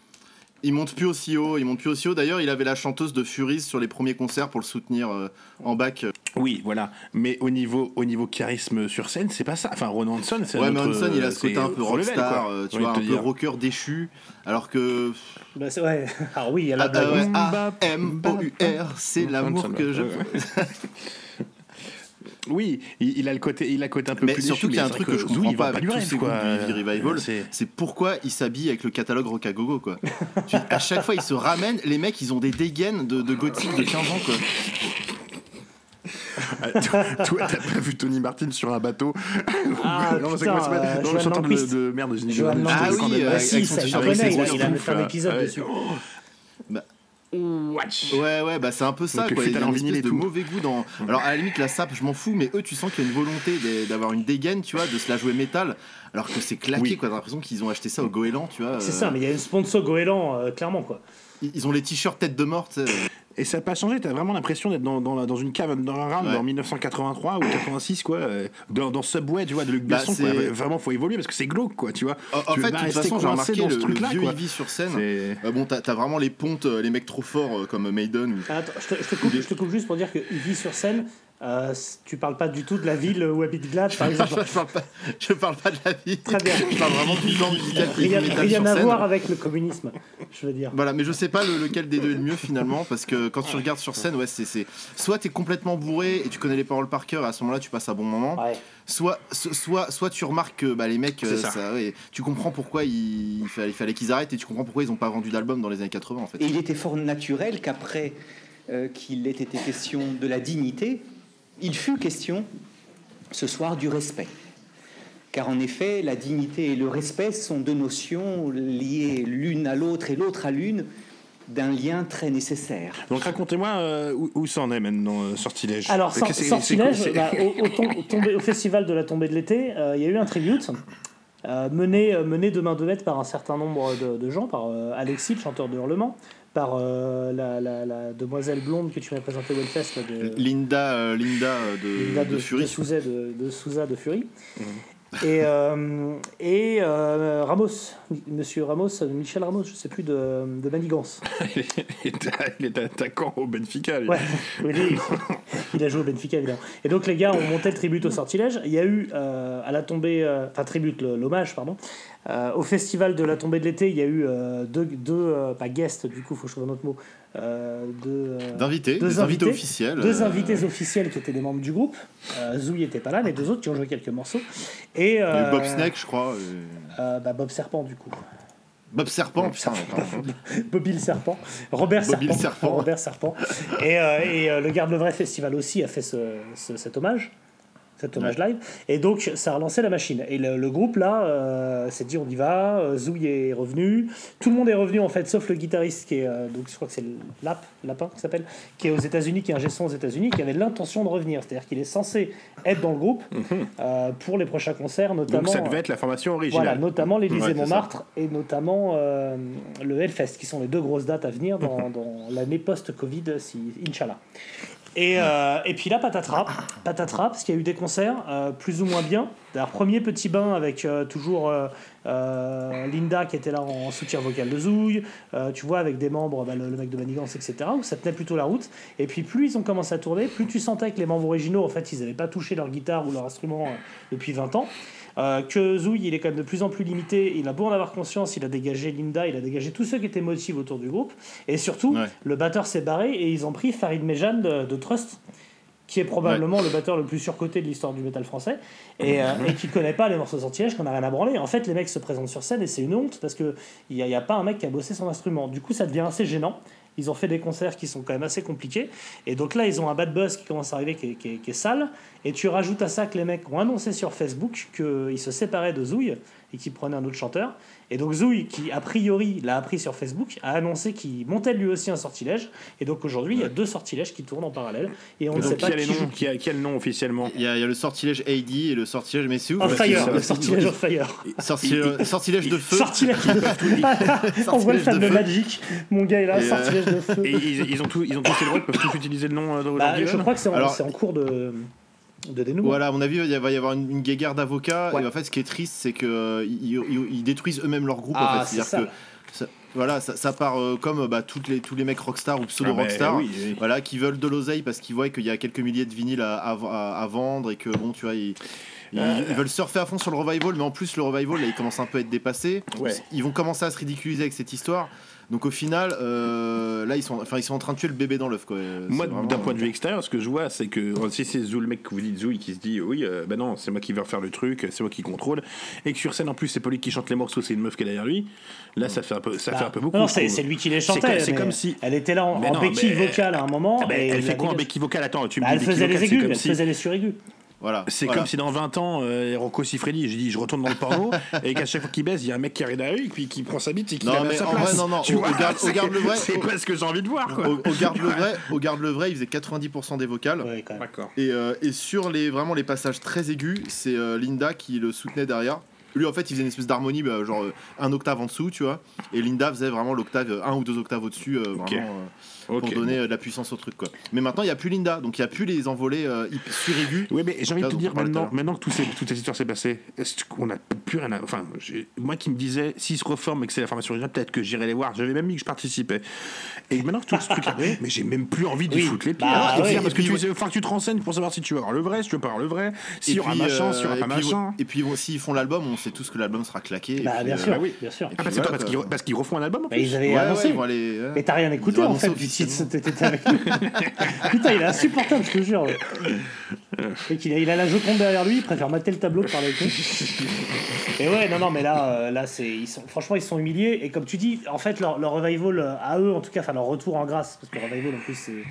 Il monte plus aussi haut, il monte plus aussi haut. D'ailleurs, il avait la chanteuse de Furies sur les premiers concerts pour le soutenir euh, en bac.
Oui, voilà. Mais au niveau, au niveau charisme sur scène, c'est pas ça. Enfin, Ron Hanson, c'est
Ouais,
un
mais Hanson, il a ce côté un peu
level,
rockstar, euh, tu vois, un peu rocker déchu. Alors que.
Bah, c'est- ouais. Alors oui, il y a la
Ah,
blague.
ouais, A-M-O-U-R, c'est l'amour que je.
Oui, il, il a le côté, il a le côté un peu
Mais
plus
surtout
déchu,
qu'il y a un truc que je comprends pas
va
avec tous ces
quoi.
groupes du Heavy Revival,
C'est-
pourquoi il s'habille avec le catalogue Rockagogo quoi. À chaque fois ils se ramènent, les mecs ils ont des dégaines de, de gothique de 15 ans quoi.
Ah, toi, t'as pas vu Tony Martin sur un bateau?
Ah,
Non, c'est ça s'appelle
euh,
Non, le
Johan
chanteur de, merde, le
Ah oui, euh,
Ah je
avec
il a, fait un épisode dessus.
Watch.
Ouais, ouais, bah c'est un peu ça,
Donc,
quoi. Il y a une espèce de mauvais goût dans. Alors, à la limite, la sape, je m'en fous, mais eux, tu sens qu'il y a une volonté d'avoir une dégaine, tu vois, de se la jouer métal, alors que c'est claqué,
Oui.
quoi. T'as l'impression qu'ils ont acheté ça au Goéland, tu vois.
C'est
euh,
ça, mais il y a une sponsor goéland, euh, clairement, quoi.
Ils ils ont les t-shirts tête de mort, tu sais.
Et ça n'a pas changé, t'as vraiment l'impression d'être dans, dans, dans une cave underground
Ouais.
en 1983 ou 86, quoi. euh, Dans, dans Subway, tu vois, de Luc
Bah,
Besson, quoi. Vraiment, faut évoluer parce que c'est glauque, quoi, tu vois.
En, fait, de toute façon, j'ai remarqué
dans
le,
ce
le
truc-là,
vieux. Ivy sur scène. Euh, bon, t'as vraiment les pontes, euh, les mecs trop forts euh, comme Maiden. ou-
Attends, je te, je te coupe, je te coupe juste pour dire que vit sur scène. Euh, tu parles pas du tout de la ville où habite Glad, par exemple.
je, parle pas, je parle pas de la vie.
Très bien.
Je parle vraiment du genre musical qui
Rien, rien à voir avec le communisme, je veux dire.
Voilà, mais je sais pas le- lequel des deux est le mieux finalement, parce que quand tu regardes sur scène, ouais, c'est c'est- soit t'es complètement bourré et tu connais les paroles par cœur, et à ce moment-là tu passes un bon moment. Soit, so- soit, soit tu remarques que bah, les mecs, euh,
C'est ça.
ça, ouais, tu comprends pourquoi il, il fallait, il fallait qu'ils arrêtent et tu comprends pourquoi ils ont pas vendu d'album dans les années 80 en fait.
Et il était fort naturel qu'après euh, qu'il ait été question de la dignité, il fut question ce soir du respect. Car en effet, la dignité et le respect sont deux notions liées l'une à l'autre et l'autre à l'une d'un lien très nécessaire.
Donc racontez-moi euh, où, où ça en est maintenant, euh, Sortilège?
Alors, Sortilège,
c'est-
bah, au, au tom- au tombé- au festival de la tombée de l'été, euh, il y a eu un tribute euh, mené, mené de main de maître par un certain nombre de, de gens, par euh, Alexis, le chanteur de Hurlement, par euh, la, la- la demoiselle blonde que tu m'as présentée au Wellfest, là, de,
Linda, euh, Linda euh, de,
Linda
de, Fury.
de Souza de, de Souza de Fury. Et, euh, et Ramos, monsieur Ramos, Michel Ramos, je sais plus, de, de Manigance.
il, est attaquant au Benfica. lui.
Ouais, oui, lui, il a joué au Benfica évidemment. Et donc les gars ont monté le tribute au sortilège. Il y a eu à la tombée, enfin tribute, l'hommage, pardon. Euh, au festival de la tombée de l'été, il y a eu euh, deux, deux euh, pas guests, du coup, faut que je trouve un autre mot. deux,
D'invités,
deux
des invités officiels,
Deux invités officiels qui étaient des membres du groupe. Euh, Zou n'était pas là, les deux autres qui ont joué quelques morceaux. Et,
Il y a eu Bob Snake, je crois. et-
bah, Bob Serpent, du coup.
Bob Serpent, putain.
Bobby le Serpent, Robert
Bobby le
Serpent,
Serpent.
Robert Serpent. Et, et, le Garde le Vrai Festival aussi a fait ce- ce- cet hommage, cet hommage live. Et donc ça a relancé la machine. Et le, le groupe là euh, s'est dit on y va. euh, Zouy est revenu. Tout le monde est revenu en fait, sauf le guitariste qui est euh, donc je crois que c'est Lap, Lapin qui s'appelle, qui est aux États-Unis, qui est un gestion aux États-Unis, qui avait l'intention de revenir. C'est-à-dire qu'il est censé être dans le groupe euh, pour les prochains concerts, notamment.
Mhm. Donc ça devait être la formation originale.
Voilà, notamment l'Élysée
Ouais.
Montmartre et notamment euh, le Hellfest, qui sont les deux grosses dates à venir dans, dans l'année post-Covid, si, Inch'Allah. Et, euh, et puis là, patatras, patatras, parce qu'il y a eu des concerts euh, plus ou moins bien. D'ailleurs, premier petit bain avec euh, toujours Linda qui était là en soutien vocal de Zouille, tu vois, avec des membres, bah, le, le mec de Manigance, etc., où ça tenait plutôt la route. Et puis plus ils ont commencé à tourner, plus tu sentais que les membres originaux, en fait, ils n'avaient pas touché leur guitare ou leur instrument depuis 20 ans. Euh, que Zouille, il est quand même de plus en plus limité. Il a beau en avoir conscience, il a dégagé Linda, il a dégagé tous ceux qui étaient motifs autour du groupe. Et surtout, le batteur s'est barré et ils ont pris Farid Mejan de, de Trust, qui est probablement le batteur le plus surcoté de l'histoire du métal français, et, euh, et qui connaît pas les morceaux de sortilège, qu'on n'a rien à branler. En fait, les mecs se présentent sur scène et c'est une honte parce qu'il n'y a, y a pas un mec qui a bossé son instrument. Du coup, ça devient assez gênant. Ils ont fait des concerts qui sont quand même assez compliqués. Et donc là, ils ont un bad buzz qui commence à arriver qui est, sale. Et tu rajoutes à ça que les mecs ont annoncé sur Facebook qu'ils se séparaient de Zouille et qu'ils prenaient un autre chanteur. Et donc Zouille, qui a priori l'a appris sur Facebook, a annoncé qu'il montait lui aussi un sortilège. Et donc aujourd'hui, il y a deux sortilèges qui tournent en parallèle. Et on ne sait
qui
pas
a les
qui
noms
joue
qui a, qui a le nom officiellement
Il y, a, il y a le sortilège AD et le sortilège. Mais c'est que
Fire,
ça-
le sortilège of Fire.
Sortilège, sortilège de feu.
Sortilège de On voit le fan
de.
Magic. Mon gars est là,
Et, euh,
sortilège de feu.
Et ils, ils ont tous, ils ont tous le droit, ils peuvent tous utiliser le nom euh,
Bah,
d'aujourd'hui.
je crois que c'est en,
Alors-
c'est en cours de, de dénouement.
Voilà, à mon avis, il va y avoir une, une guéguerre d'avocats. Et en fait, ce qui est triste, c'est qu'ils ils détruisent eux-mêmes leur groupe.
Ah,
en fait.
c'est
C'est-à-dire que ça- voilà, ça, ça part euh, comme bah, toutes les, tous les mecs rockstar ou pseudo
Ah, bah,
rockstar,
oui, oui.
voilà, qui veulent de l'oseille parce qu'ils voient qu'il y a quelques milliers de vinyles à, à- à- à vendre et que bon, tu vois, ils, ils-
Euh.
ils veulent surfer à fond sur le revival, mais en plus le revival, là, il commence un peu à être dépassé.
Ouais.
Ils vont commencer à se ridiculiser avec cette histoire. Donc au final, euh, là, ils sont, enfin, ils sont en train de tuer le bébé dans l'œuf, quoi.
Moi, d'un point de vue extérieur, ce que je vois, c'est que oh, si c'est Zou, le mec que vous dites, Zouille, qui se dit oui, euh, ben non, c'est moi qui vais refaire le truc, c'est moi qui contrôle, et que sur scène en plus c'est pas lui qui chante les morceaux, c'est une meuf qui est derrière lui, là ça fait un peu, ça fait un peu beaucoup.
Bah, Non, c'est lui qui les chantait.
C'est comme si.
Elle était là en, en
non,
béquille vocale à un moment.
Ah ben,
et
elle fait
a
quoi en béquille vocale? Attends, tu me
Bah,
dis
Elle faisait les aigus, elle faisait les suraigus.
Voilà.
C'est
voilà.
comme si dans 20 ans, euh, Rocco Siffredi, je dis, je retourne dans le porno, et qu'à chaque fois qu'il baise, il y a un mec qui arrive derrière lui, et puis qui prend sa bite et qui la met à
mais
sa
en
place.
vrai, non, non,
Tu
au-
vois,
garde- au
c'est-
garde le vrai,
C'est pas ce que j'ai envie de voir, quoi.
Au, au garde le vrai, au garde le vrai, il faisait 90% des vocales.
D'accord.
Et, euh, et sur les vraiment les passages très aigus, c'est euh, Linda qui le soutenait derrière. Lui, en fait, il faisait une espèce d'harmonie, bah, genre euh, un octave en dessous, tu vois. Et Linda faisait vraiment l'octave, euh, un ou deux octaves au-dessus, euh, vraiment, euh,
Ok.
pour donner euh, de la puissance au truc, quoi. Mais maintenant, il n'y a plus Linda, donc il n'y a plus les envolées euh, hyper suraigus.
Oui, mais j'ai envie de te dire maintenant, maintenant que tout ces, toute cette histoire s'est passée, est-ce qu'on n'a plus rien à. Enfin, moi qui me disais, s'ils se reforment et que c'est la formation originale, peut-être que j'irai les voir. J'avais même mis que je participais. Et maintenant que tout ce truc arrive, mais j'ai même plus envie d'y
Oui.
foutre les pieds.
Bah,
Alors,
oui.
parce que
puis,
tu
ouais.
faut que tu te renseignes pour savoir si tu veux avoir le vrai, si tu veux pas avoir le vrai, s'il y aura
puis,
machin, s'il y
euh,
aura pas
et puis,
machin.
Et puis, s'ils font l'album, on sait tous que l'album sera claqué.
Bah, bien
euh,
sûr,
bah oui.
bien sûr.
Ah,
puis
parce, qu'ils parce qu'ils refont un album en
Bah,
plus.
ils avaient
Ouais, ouais,
annoncé.
ouais.
Mais t'as rien écouté en fait t'étais avec nous. Putain, il est insupportable, je te jure. Et qu'il a, il a la Joconde derrière lui, il préfère mater le tableau que parler avec nous. Et ouais, non, non, mais là, euh, là c'est, ils sont, franchement, ils sont humiliés. Et comme tu dis, en fait, leur, leur revival euh, à eux, en tout cas, enfin leur retour en grâce, parce que revival en plus, c'est,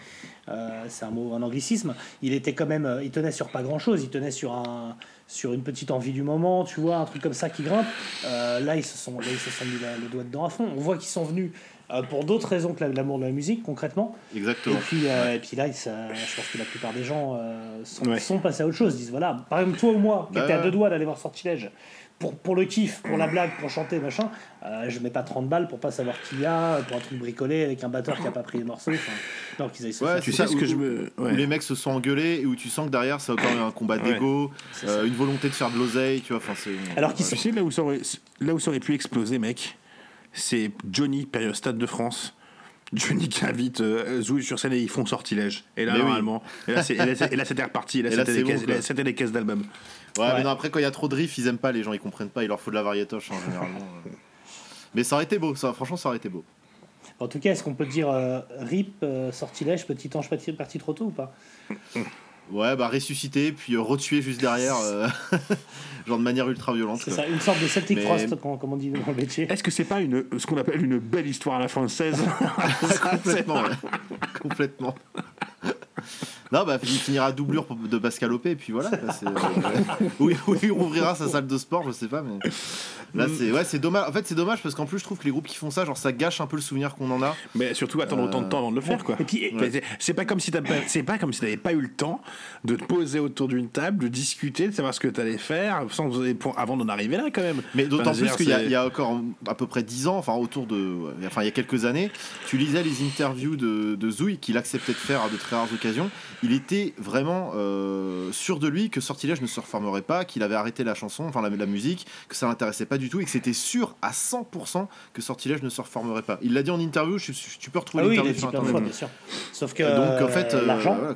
euh, c'est un mot, un anglicisme. Il était quand même, euh, il tenait sur pas grand chose. Il tenait sur un, sur une petite envie du moment, tu vois, un truc comme ça qui grimpe. Euh, là, ils se sont, là, ils se sont mis la- le doigt dedans à fond. On voit qu'ils sont venus. Euh, pour d'autres raisons que la- l'amour de la musique, concrètement.
Exactement.
Et puis, euh, et puis là, ça- je pense que la plupart des gens euh, sont,
Ouais.
sont passés à autre chose. Ils disent voilà, par exemple, toi ou moi, qui
Bah
à
ouais.
deux doigts d'aller voir Sortilège, pour, pour le kiff, pour la blague, pour chanter, machin, euh, je mets pas 30 balles pour pas savoir qui y a, pour un truc bricolé avec un batteur qui a pas pris les morceaux. non, qu'ils aillent se
Ouais, tu sais ce que je me. Où les mecs se sont engueulés et où tu sens que derrière c'est encore un combat
Ouais.
d'ego, euh, une volonté de faire de l'oseille, tu vois. Enfin, c'est.
Alors qu'ils
Tu sais, là où, ça aurait, là où ça aurait pu exploser, mec, c'est Johnny, période Stade de France. Johnny qui invite euh, Zouille sur scène et ils font sortilège. Et là,
Mais
normalement. Et là, et c'était reparti. Et là, c'était
bon,
des caisses d'albums.
Ouais,
Ouais.
mais non, après quand il y a trop de riffs, ils aiment pas les gens, ils comprennent pas, il leur faut de la variétoche hein, généralement. euh. Mais ça aurait été beau, ça, franchement, ça aurait été beau.
En tout cas, est-ce qu'on peut dire euh, RIP, euh, Sortilège, Petit Ange parti, parti trop tôt ou pas?
Ouais, bah ressusciter, puis euh, retuer juste derrière, euh, genre de manière ultra violente.
C'est ça, une sorte de Celtic
Mais-
Frost, comme, comme on dit dans le métier.
Est-ce que c'est pas une, ce qu'on appelle une belle histoire à la française?
Complètement, ouais. Complètement. Non, bah il finira doublure pour- de Pascal Opé, et puis voilà. quoi, euh, oui, oui, il rouvrira sa salle de sport, je sais pas, mais. Là,
Mm.
c'est ouais, c'est dommage. En fait, c'est dommage parce qu'en plus, je trouve que les groupes qui font ça, genre, ça gâche un peu le souvenir qu'on en a.
Mais surtout attendre autant de temps avant de le faire, quoi.
Et puis-
c'est- pas comme si t'as pas- c'est pas comme si t'avais pas eu le temps de te poser autour d'une table, de discuter, de savoir ce que t'allais faire, sans pour- avant d'en arriver là, quand même.
Mais d'autant
Enfin,
plus qu'il y, a- y encore à peu près 10 ans, enfin autour de, enfin il y a quelques années, tu lisais les interviews de, de Zouy qu'il acceptait de faire à de très rares occasions. Il était vraiment euh, sûr de lui que Sortilège ne se reformerait pas, qu'il avait arrêté la chanson, enfin la, la musique, que ça l'intéressait pas du tout et que c'était sûr à 100% que Sortilège ne se reformerait pas. Il l'a dit en interview, je, je- tu peux retrouver
Ah oui,
l'interview sur internet.
fois, bien sûr. Sauf que
Donc en fait,
euh,
euh,
l'argent,
voilà.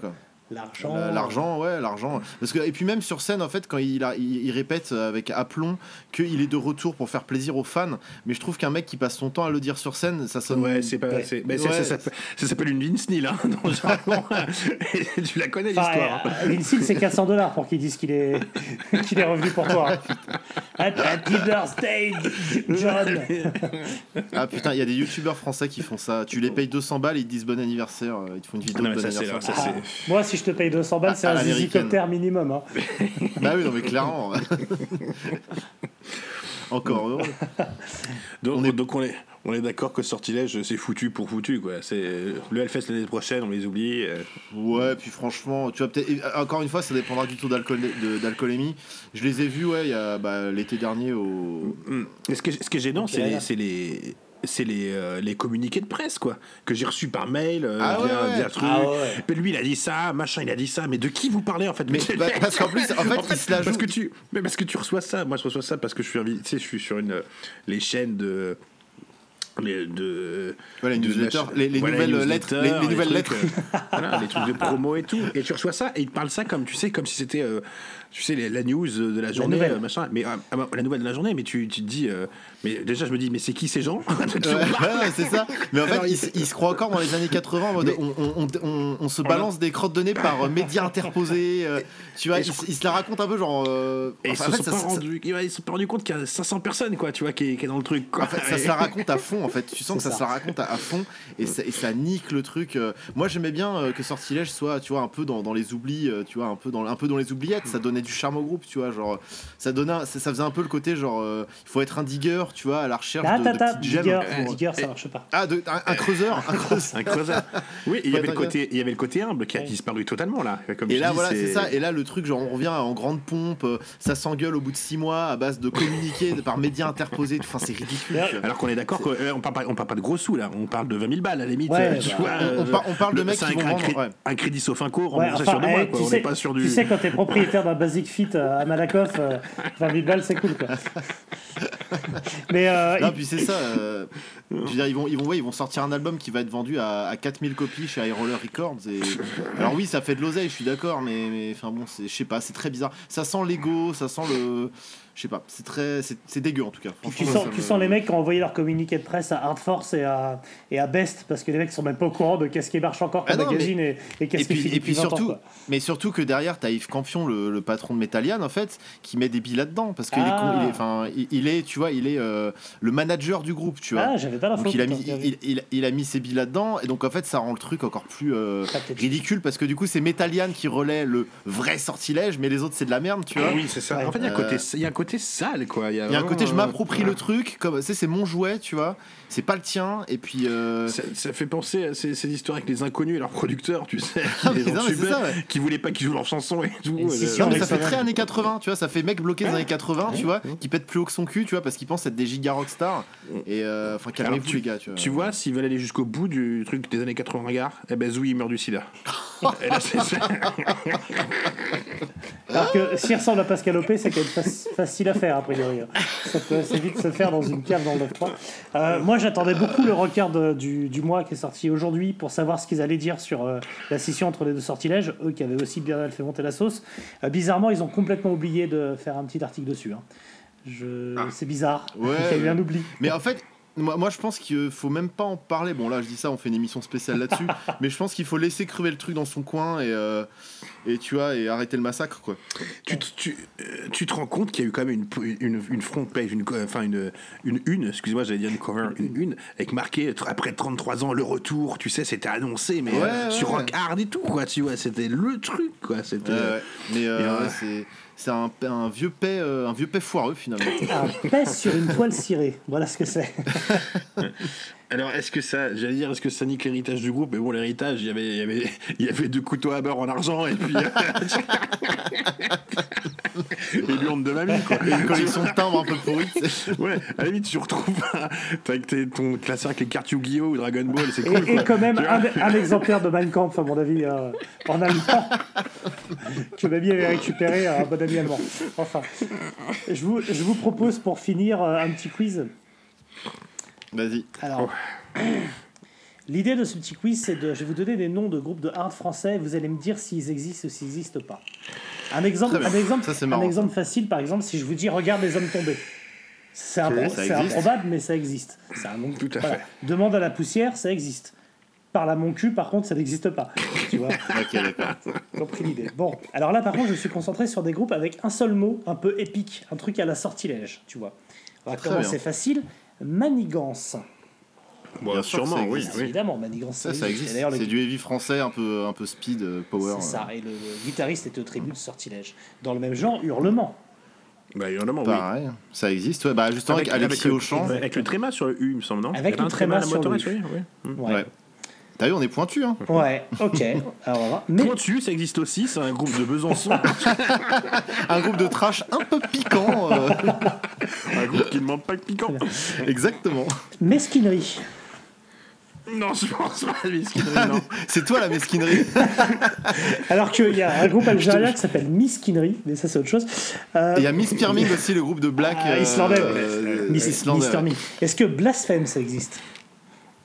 L'argent,
L'argent, ouais, l'argent. Parce que et puis même sur scène, en fait, quand il, a, il, il répète avec aplomb qu'il est de retour pour faire plaisir aux fans, mais je trouve qu'un mec qui passe son temps à le dire sur scène, ça sonne.
Ouais, c'est pas.
Ouais.
ça, s'appelle- une Vince Neil, hein, dans le jargon. Tu la connais
Enfin,
l'histoire.
euh, Vince Hill, c'est 400 dollars pour qu'ils disent qu'il est, qu'il est revenu pour toi. Happy birthday, John.
Ah putain, il y a des youtubeurs français qui font ça. Tu les payes 200 balles, ils te disent bon anniversaire, euh, ils te font une vidéo
Non,
de
mais
bon
ça, c'est-
anniversaire.
ça,
Ah, moi, si je te paye 200 balles, c'est un zizicoptère minimum. hein.
bah oui, non mais clairement. Encore heureux.
Donc on est, donc on est, on est d'accord que Sortilège, c'est foutu pour foutu, quoi. C'est le Hellfest l'année prochaine, on les oublie. euh.
Ouais, puis franchement, tu vas peut-être. euh, Encore une fois, ça dépendra du taux d'alcool- de- d'alcoolémie. Je les ai vus, ouais, il y a bah, l'été dernier au.
Mm. Et ce, qui est, ce qui est gênant, les, c'est les, c'est les, euh, les communiqués de presse, quoi, que j'ai reçus par mail, euh,
Ah
via,
ouais.
via truc.
Ah ouais.
Mais lui, il a dit ça, machin, il a dit ça. Mais de qui vous parlez, en fait?
Mais bah, parce qu'en plus, en fait, il se la
parce
joue-
que tu, mais parce que tu reçois ça. Moi, je reçois ça parce que je suis, invi- tu sais, je suis sur une, les chaînes de. Les, de,
Voilà, les
de
newsletters,
la-
les- les
voilà,
nouvelles lettres, les- les nouvelles
trucs,
lettres.
euh, voilà, les trucs de promo et tout. Et tu reçois ça et ils te parlent ça comme tu sais, comme si c'était, euh, tu sais, les- la news de la journée,
nouvelle.
euh, machin. Mais euh, ah bah, la nouvelle de la journée, mais tu, tu te dis, euh, mais déjà je me dis, mais c'est qui ces gens?
C'est ça. Mais en fait,
Alors,
il, se- croit encore dans les années 80. en mode, on, on- on- on- on se balance des crottes de nez par euh, médias interposés. euh, tu vois,
Et
il,
je-
se- il se la raconte un peu genre. euh,
Et ils
enfin,
se
en fait,
sont
ça-
pas
ça-
rendus, ils se sont pas rendus compte qu'il y a 500 personnes, quoi, tu vois, qui, est- qui est dans le truc. Quoi.
En fait, ça se la raconte à fond. En fait, tu sens que ça,
ça.
se la raconte à, à fond et ça, et ça nique le truc. euh. Moi, j'aimais bien euh, que Sortilège soit, tu vois, un peu dans, dans les oublis, euh, tu vois, un peu dans un peu dans les oubliettes. Ça donnait du charme au groupe, tu vois, genre ça donnait, ça, ça faisait un peu le côté genre, euh, il faut être un digger, tu vois, à la recherche
Ah,
de, de petites gemmes.
digger,
pour-
digger, ça marche pas.
Ah, de- un, un creuseur, un creuseur.
Un creuseur. Oui, il y, avait le côté, il y avait le côté humble qui a disparu totalement, là. Comme
Et là,
dis,
voilà, c'est ça. Et là, le truc, genre, on revient en grande pompe, ça s'engueule au bout de six mois à base de communiquer par médias interposés. Enfin, c'est ridicule.
Alors qu'on est d'accord qu'on parle, pas- on parle pas de gros sous là, on parle de 20 000 balles à la limite.
Ouais,
euh, tu
bah,
vois,
on- on
euh,
on parle de mecs qui
un,
vont
un,
vendre,
cré-
ouais.
un crédit sauf un cours,
Ouais,
remboursé
enfin,
sur deux mois.
eh,
Quoi.
tu,
on
sais,
n'est pas sur du.
tu sais, quand t'es propriétaire d'un Basic Fit euh, à Malakoff, euh, 20 000 balles, c'est cool. Quoi. Mais euh,
Non,
il-
puis c'est ça. euh, je veux dire, ils vont, ils, vont, ouais, ils vont sortir un album qui va être vendu à, à 4000 copies chez High Roller Records. Et... Alors, oui, ça fait de l'oseille, je suis d'accord, mais, mais enfin bon, c'est- je sais pas, c'est très bizarre. Ça sent l'ego, ça sent le. Je sais pas, c'est très. C'est dégueu en tout cas.
tu, sens,
ça
tu
me-
sens les mecs qui ont envoyé leur communiqué de presse à Hard Force et à, et à Best parce que les mecs sont même pas au courant de qu'est-ce qui marche encore comme
Ah non,
magazine
mais-
et, et qu'est-ce qui
et puis
depuis 20 ans,
surtout,
quoi.
mais surtout que derrière, t'as Yves Campion, le, le patron de Metallian, en fait, qui met des billes là-dedans parce qu'il est, con-
Ah.
il est, enfin, il, il est, tu vois, il est euh, le manager du groupe, tu vois.
Ah, j'avais pas l'info,
Donc il a mis, il, il- il a mis ses billes là-dedans et donc en fait, ça rend le truc encore plus euh, ridicule parce que du coup, c'est Metallian qui relaie le vrai sortilège, mais les autres, c'est de la merde, tu vois.
Oui, c'est ça. En fait, il y, a un côté- Il y a un côté sale, quoi. Il y a,
il y a un côté, je
euh,
m'approprie le truc, comme c'est mon jouet, tu vois. C'est pas le tien, et puis. euh,
Ça, ça fait penser à ces, ces histoires avec les inconnus et leurs producteurs, tu sais,
Ah,
les
non, ça, ouais.
qui voulaient pas qu'ils jouent leurs chansons et tout. Euh,
mais ça fait très années 80, tu vois, ça fait mec bloqué des années 80, tu vois, qui pète plus haut que son cul, tu vois, parce qu'il pense être des giga rockstars. Et euh, enfin,
Alors,
calmez-vous,
tu,
les gars, tu vois.
tu vois, s'ils veulent aller jusqu'au bout du truc des années 80 regards, eh ben Zoui il meurt du sida. et là, c'est ça.
Alors que s'il ressemble à Pascal Opé, c'est quand même fac- facile à faire, a priori. Ça peut assez vite se faire dans une cave dans le 9-3. Euh, moi, j'attendais beaucoup le record de- du, du mois qui est sorti aujourd'hui pour savoir ce qu'ils allaient dire sur euh, la scission entre les deux sortilèges, eux qui avaient aussi bien fait monter la sauce. Euh, bizarrement, ils ont complètement oublié de faire un petit article dessus. hein. Je... C'est bizarre.
Ouais,
Il y a eu un oubli.
Mais en fait, moi, moi je pense qu'il faut même pas en parler. Bon, là, je dis ça, on fait une émission spéciale là-dessus. mais je pense qu'il faut laisser crever le truc dans son coin et, euh, et tu vois, et arrêter le massacre, quoi.
tu, te- tu, euh, tu te rends compte qu'il y a eu quand même une, une, une front page, une, enfin une, une une, excuse-moi, j'allais dire une cover, une une, avec marqué après 33 ans le retour, tu sais, c'était annoncé, mais
Ouais,
euh, sur. Rock Hard et tout, quoi, tu vois, c'était le truc, quoi. C'était.
Ouais, ouais. Mais euh,
Et,
ouais, c'est. C'est un, un vieux paix, euh, un vieux paix foireux finalement.
Un pèse sur une toile cirée. Voilà ce que c'est.
Alors, est-ce que ça, j'allais dire, est-ce que ça nique l'héritage du groupe? Mais bon, l'héritage, il y avait, il y avait, il y avait deux couteaux à beurre en argent et puis. et l'urne de mamie, quoi.
Et une collection de timbres un peu pourris.
Ouais, à la limite, tu retrouves un, t'as avec tes- ton classeur avec les cartes Yu-Gi-Oh! ou Dragon Ball, c'est
Et,
cool.
et
quoi.
quand même un, un exemplaire de Mein Kampf, à mon avis, euh, en allemand, que Mamie avait récupéré à un bon ami allemand. Enfin, je vous, je vous propose pour finir euh, un petit quiz.
Vas-y.
Alors, l'idée de ce petit quiz, c'est de. Je vais vous donner des noms de groupes de hard français et vous allez me dire s'ils existent ou s'ils n'existent pas. Un exemple, un exemple,
Ça, c'est
un exemple facile, par exemple, si je vous dis regarde les hommes tombés. C'est c'est improbable, mais ça existe. C'est un nom.
Tout à
voilà.
fait.
Demande à la poussière, ça existe. Parle à mon cul, par contre, ça n'existe pas. Tu vois compris l'idée. Bon, alors là, par contre, je suis concentré sur des groupes avec un seul mot, un peu épique, un truc à la sortilège, tu vois. On va
Très
commencer
bien.
facile. Manigance.
Bon,
Bien
sûrement,
ça
oui,
existe.
oui.
Évidemment, Manigance.
Ça, existe.
le-
C'est du heavy français un peu, un peu speed, euh, power.
C'est
euh.
ça. Et le, le guitariste était au tribut de sortilège. Dans le même genre, Hurlement.
Bah, oui.
Pareil, ça existe. Ouais, bah, justement, avec, Alexis
le,
Auchan.
avec le tréma sur le U, il me semble, non
Avec le tréma sur le U.
oui, oui. Mm.
Ouais.
Ouais. T'as vu, on est pointu. Hein.
Ouais, ok. Alors, on va voir. Mais
Pointu, ça existe aussi, c'est un groupe de Besançon.
Un groupe de trash un peu piquant. euh.
un groupe qui ne manque pas de piquant.
Exactement.
Mesquinerie.
Non, je pense pas, mesquinerie, non.
C'est toi la mesquinerie.
Alors qu'il y a un groupe algérien qui s'appelle Miskinerie, mais ça, c'est autre chose. Euh,
Et il y a Miss Pirming aussi, le groupe de Black.
Ah,
euh,
islandais, ouais.
euh,
Miss-
islandais,
Mr.
ouais.
Me. Est-ce que Blasphème, ça existe?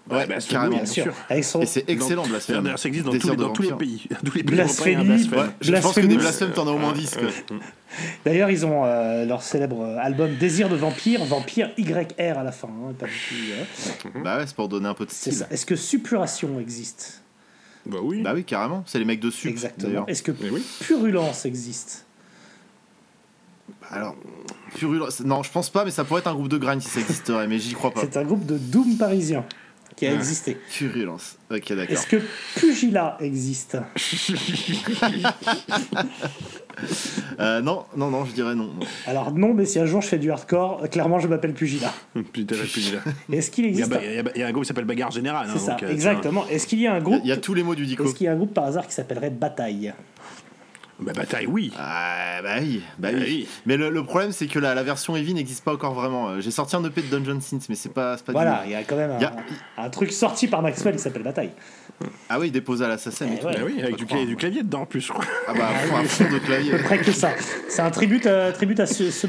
Ouais,
bah, c'est
carrément.
oui, bien sûr.
Avec son
Et c'est excellent, Blasphème.
D'ailleurs, ça existe dans, tous les, dans tous les pays. Tous les pays
Blasphémie.
Blasphème.
Ouais, je pense que des blasphèmes, t'en as au moins 10. quoi.
D'ailleurs, ils ont euh, leur célèbre euh, album Désir de vampire, vampire YR à la fin. hein, pas du tout, euh,
Bah ouais, c'est pour donner un peu de style.
Est-ce que suppuration existe?
Bah oui.
Bah oui, carrément. C'est les mecs de sup.
Exactement. Est-ce que
oui.
purulence existe?
Alors, Purulent. Non, je pense pas, mais ça pourrait être un groupe de grind si ça existerait, mais j'y crois pas.
C'est un groupe de doom parisien qui a existé.
Purulence. Ok, d'accord.
Est-ce que pugilat existe?
Euh, non, non, non, je dirais non. non.
Alors non, mais si un jour je fais du hardcore, euh, clairement je m'appelle pugilat.
Putain, la pugilat.
Est-ce qu'il existe
il y a- il y a un groupe qui s'appelle Bagarre Générale. hein,
C'est ça,
donc, euh,
exactement. Est-ce qu'il y a un groupe
il y a tous les mots du dico.
Est-ce qu'il y a un groupe par hasard qui s'appellerait Bataille?
Bah, bataille, oui.
Ah, bah oui, bah
Bah
oui.
oui.
Mais le, le problème, c'est que la, la version Heavy n'existe pas encore vraiment. Euh, J'ai sorti un EP de Dungeon Synth, mais c'est pas, c'est pas
Voilà, il y a quand même un,
Il y a-
un truc sorti par Maxwell qui s'appelle Bataille.
Ah oui, déposé à l'assassin. et
Eh
tout.
ouais.
Oui, avec du,
croire.
clavier, du clavier dedans en plus, je crois.
Ah bah, à fond, à fond de clavier.
Après que ça. C'est un tribut à, tribut à ce, ce,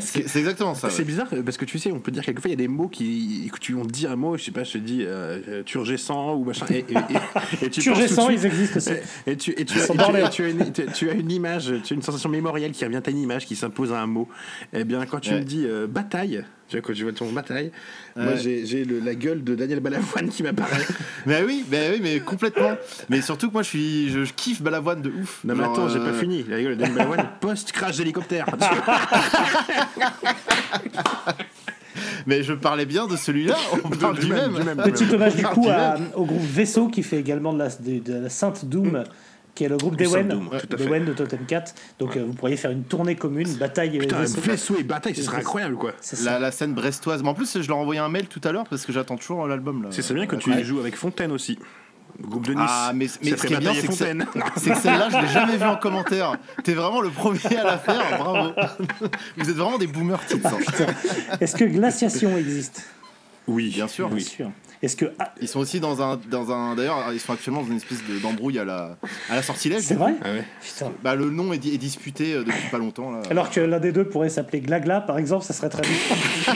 C'est exactement ça.
C'est
ouais.
bizarre euh, parce que tu sais, on peut dire quelquefois il y a des mots qui, tu on te dit un mot, je sais pas, je te dis euh, euh, turgescent ou machin. Et, et, et, et tu
Turgescent, ils existent aussi.
Et, tu, et tu, tu- as une, tu, tu as une image, tu as une sensation mémorielle qui revient à une image qui s'impose à un mot. Eh bien, quand tu
Ouais.
me dis euh, bataille, tu vois, quand tu vois ton bataille, moi
Ouais.
j'ai j'ai le- la gueule de Daniel Balavoine qui m'apparaît.
Mais oui, mais oui, mais complètement. Mais surtout que moi, je suis, je, je kiffe Balavoine de ouf.
Non, mais
Genre,
attends, j'ai
euh,
pas fini. La gueule de Daniel Balavoine post-crash d'hélicoptère.
Mais je parlais bien de celui-là. On parle du,
du même,
même.
du même.
Petit hommage du coup à- au groupe Vaisseau qui fait également de la, de, de la Sainte Doom. Qui est le groupe d'Ewen, d'Ewen de Totem 4. Donc euh, vous pourriez faire une tournée commune, bataille et
Putain,
vaisseau.
vaisseau et bataille, ce serait incroyable quoi.
La, la scène brestoise. Mais en plus, je leur ai envoyé un mail tout à l'heure parce que j'attends toujours l'album. là.
C'est ça bien que tu
Ouais.
joues avec Fontaine aussi. Le groupe de Nice.
Ah, mais, mais ce qui est bien, c'est que, celle-là, je l'ai jamais vue en commentaire. T'es vraiment le premier à la faire, bravo. Vous êtes vraiment des boomers titres. hein.
Est-ce que glaciation existe?
Oui,
Bien sûr.
Bien sûr. Est-ce que ah,
Ils sont aussi dans un, dans un. D'ailleurs, ils sont actuellement dans une espèce de- d'embrouille à la, à la sortilège.
c'est vrai
Ah ouais.
Bah, le nom est, di- est disputé euh, depuis pas longtemps. Là.
Alors que l'un des deux pourrait s'appeler Glagla, par exemple, ça serait très bien.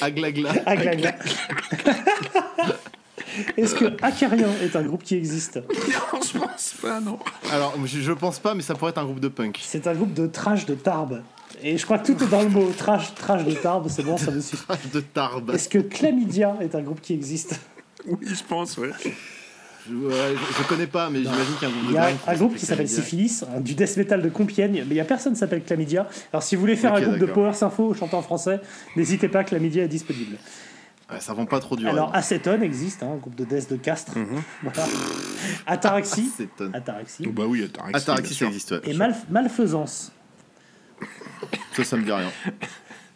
Aglagla.
Ah, Glagla. Est-ce que Acarian est un groupe qui existe?
Non, je pense pas, non.
Alors, je, je pense pas, mais ça pourrait être un groupe de punk.
C'est un groupe de trash de Tarbes. Et je crois que tout est dans le mot trash, trash de Tarbes, c'est bon, ça me suffit.
de Tarbes.
Est-ce que Chlamydia est un groupe qui existe?
Oui, je pense, ouais.
Je, ouais, je- je connais pas, mais j'imagine qu'il y a un groupe de
Il y a un groupe qui
s'appelle.
Syphilis, un- du death metal de Compiègne, mais il y a personne qui s'appelle Chlamydia. Alors si vous voulez faire un groupe de. Power Sympho chantant en français, n'hésitez pas, Chlamydia est disponible.
Ouais, ça vend pas trop dur.
Alors, Acetone existe, hein, un groupe de death de Castres. Voilà. Ataraxie.
Acetone.
Ataraxie.
Bah oui, Ataraxie.
Ataraxie,
bien
ça existe, ouais.
Et mal- malfaisance.
Ça, ça me dit rien.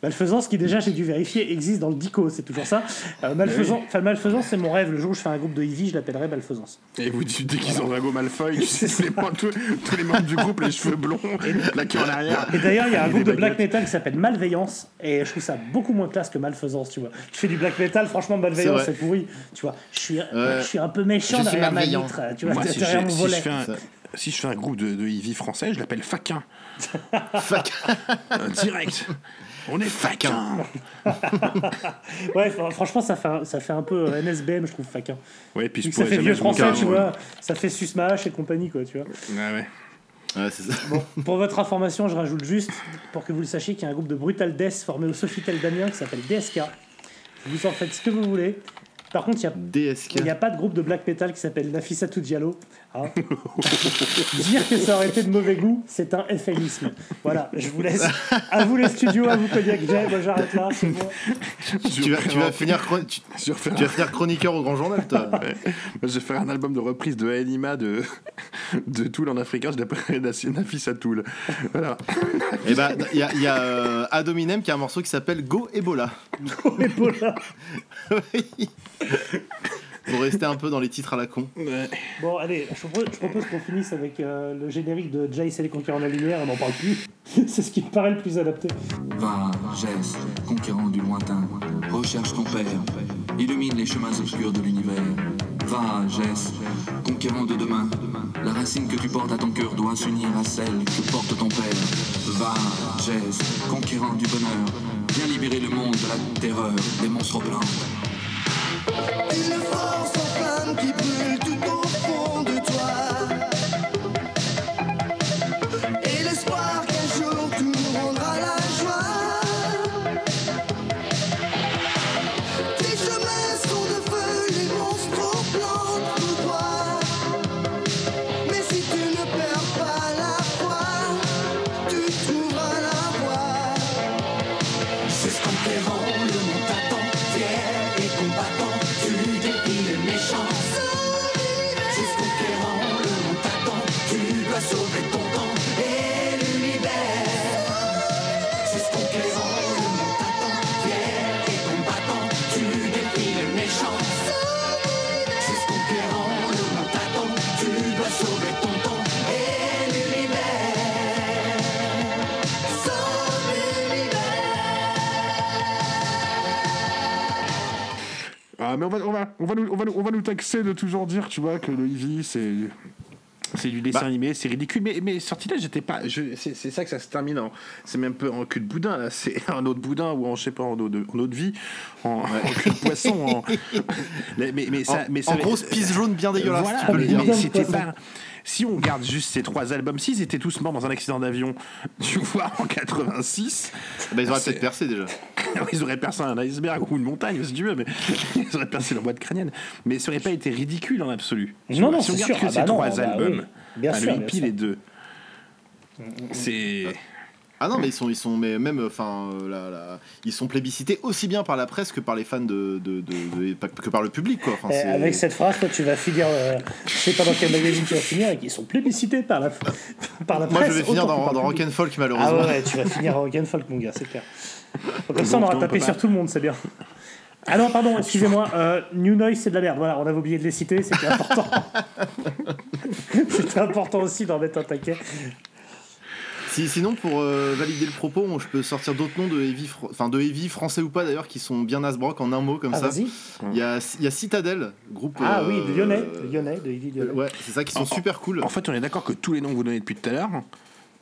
Malfaisance qui déjà j'ai dû vérifier existe dans le dico, c'est toujours ça. Euh, malfaisance, enfin, malfaisance c'est mon rêve. Le jour où je fais un groupe de Eevee, je l'appellerai malfaisance.
Et vous dites qu'ils ont Drago Malfoy, tu sais, tous les, membres- tous, tous les membres du groupe, les cheveux blonds, la queue en arrière.
Et d'ailleurs, il y a un groupe de black metal qui s'appelle Malveillance, et je trouve ça beaucoup moins classe que Malfaisance, tu vois. Tu fais du black metal, franchement, Malveillance,
C'est
pourri. Tu vois, je suis,
Ouais.
je suis un peu méchant
Je
derrière ma vitre, tu vois,
Moi, si,
derrière
je,
mon
si je fais un, si je fais un groupe de, de Eevee français, je l'appelle Faquin.
Fac.
Euh, direct. On est Faquin.
Ouais, fr- franchement, ça fait, un, ça fait un peu euh, NSBM, je trouve, faquin.
Ouais, puis je
ça fait vieux français, tu
ouais.
vois, ça fait Susmash et compagnie, quoi, tu vois.
Ouais, ouais.
Ouais, c'est ça.
Pour votre information, je rajoute juste, pour que vous le sachiez, qu'il y a un groupe de Brutal Death formé au Sofitel d'Amiens qui s'appelle DSK. Vous en faites ce que vous voulez. Par contre, il a n'y a pas de groupe de black metal qui s'appelle Nafissatou Diallo. Hein. Dire que ça aurait été de mauvais goût, c'est un euphémisme. Voilà, je vous laisse. À vous les studios, à vous Cognac Jay. Moi j'arrête là, c'est bon.
Tu vas, tu vas finir, tu, tu vas chroniqueur au grand journal, toi.
Ouais. Moi, je vais faire un album de reprise de Anima de, de Tool en africain, je l'appellerai Nafis à Tool. Voilà.
Et bah, il y a, il y a euh, Adominem qui a un morceau qui s'appelle Go Ebola.
Ebola.
Oui. Pour rester un peu dans les titres à la con.
Bon, allez, je propose, je propose qu'on finisse avec euh, le générique de Jace et les conquérants de la lumière. On n'en parle plus. c'est ce qui me paraît le plus adapté.
Va, Jess, conquérant du lointain, recherche ton père, illumine les chemins obscurs de l'univers. Va, Jess, conquérant de demain, la racine que tu portes à ton cœur doit s'unir à celle que porte ton père. Va, Jess, conquérant du bonheur, viens libérer le monde de la terreur des monstres blancs.
Qui brûle
mais on va, on, va, on, va nous, on, va nous, on va nous taxer de toujours dire, tu vois, que le Eevee, c'est. C'est du dessin
Bah.
animé, c'est ridicule. Mais, mais sorti-là, j'étais pas. C'est ça que ça se termine en. C'est même peu en cul de boudin, là. C'est un autre boudin ou en, je sais pas, en eau de, en eau de vie, en, en cul de poisson. en- mais, mais, ça,
En-
mais ça-
en grosse pisse jaune bien dégueulasse,
Voilà, mais c'était pas. Si on regarde juste ces trois albums, s'ils étaient tous morts dans un accident d'avion, tu vois, en 86.
Bah, ils auraient peut-être percé déjà.
ils auraient percé un iceberg ou une montagne, si tu veux, mais ils auraient percé leur boîte crânienne. Mais ça aurait pas été ridicule en absolu.
Non, non,
si on
c'est
regarde
sûr.
que
Ah
ces
bah non,
trois
bah
albums,
oui. Bien
bah,
sûr,
le
bien
hippie,
sûr.
les deux, c'est.
Ah non, mais ils sont, ils sont, mais même, enfin, euh, là, là, ils sont plébiscités aussi bien par la presse que par les fans de, de, de- de- pas- que par le public, quoi. Enfin,
Eh, avec cette phrase, toi, tu vas finir. euh, je sais pas dans quel magazine tu vas finir, et qu'ils sont plébiscités par la, par la presse.
Moi, je vais finir dans, dans. Rock'n'Folk,
Ah
malheureusement.
ouais, ouais, tu vas finir en Rock'n'Folk, mon gars, c'est clair. Comme ça, on aura tapé sur tout le monde, c'est bien. Ah non, pardon, excusez-moi. euh, New Noise, c'est de la merde. Voilà, on avait oublié de les citer, c'était important. c'était important aussi d'en mettre un taquet.
Si, sinon, pour euh, valider le propos, je peux sortir d'autres noms de heavy, enfin de heavy français ou pas d'ailleurs, qui sont bien Nasbrock en un mot comme
Ah,
ça.
vas-y.
Il y a, il y a Citadel, groupe.
Ah oui,
euh,
de Lyonnais, de Lyonnais, de Heavy Lyonnais.
Ouais, c'est ça qui sont
En-
super cool.
En fait, on est d'accord que tous les noms que vous donnez depuis tout à l'heure,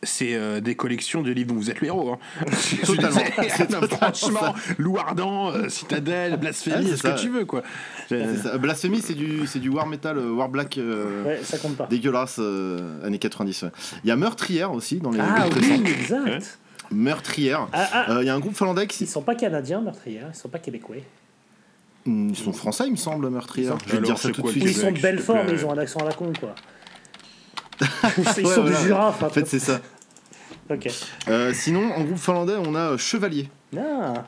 c'est euh, des collections de livres dont vous êtes le héros. hein.
Totalement.
non, franchement, Loup Ardent, euh, Citadelle, Blasphémie,
c'est
ce que tu veux, quoi.
C'est ça. Blasphemy, c'est du, c'est du war metal, euh, war black. euh,
Ouais, ça compte pas.
Dégueulasse, euh, années 90. ouais. Il y a Meurtrière aussi dans les
Ah oui, exact.
Meurtrière.
Ah, ah.
Euh, Il y a un groupe finlandais qui.
Ils sont pas canadiens, meurtrières, ils sont pas québécois.
Hmm, Ils sont français, il me semble, Meurtrière. Je vais dire ça
c'est
tout de suite.
Ils sont de Belfort, mais ils ont un accent à la con, quoi. ils
Ouais,
sont Jura, enfin.
En fait, c'est ça.
Ok.
Euh, sinon, en groupe finlandais, on a euh, Chevalier.
Ah.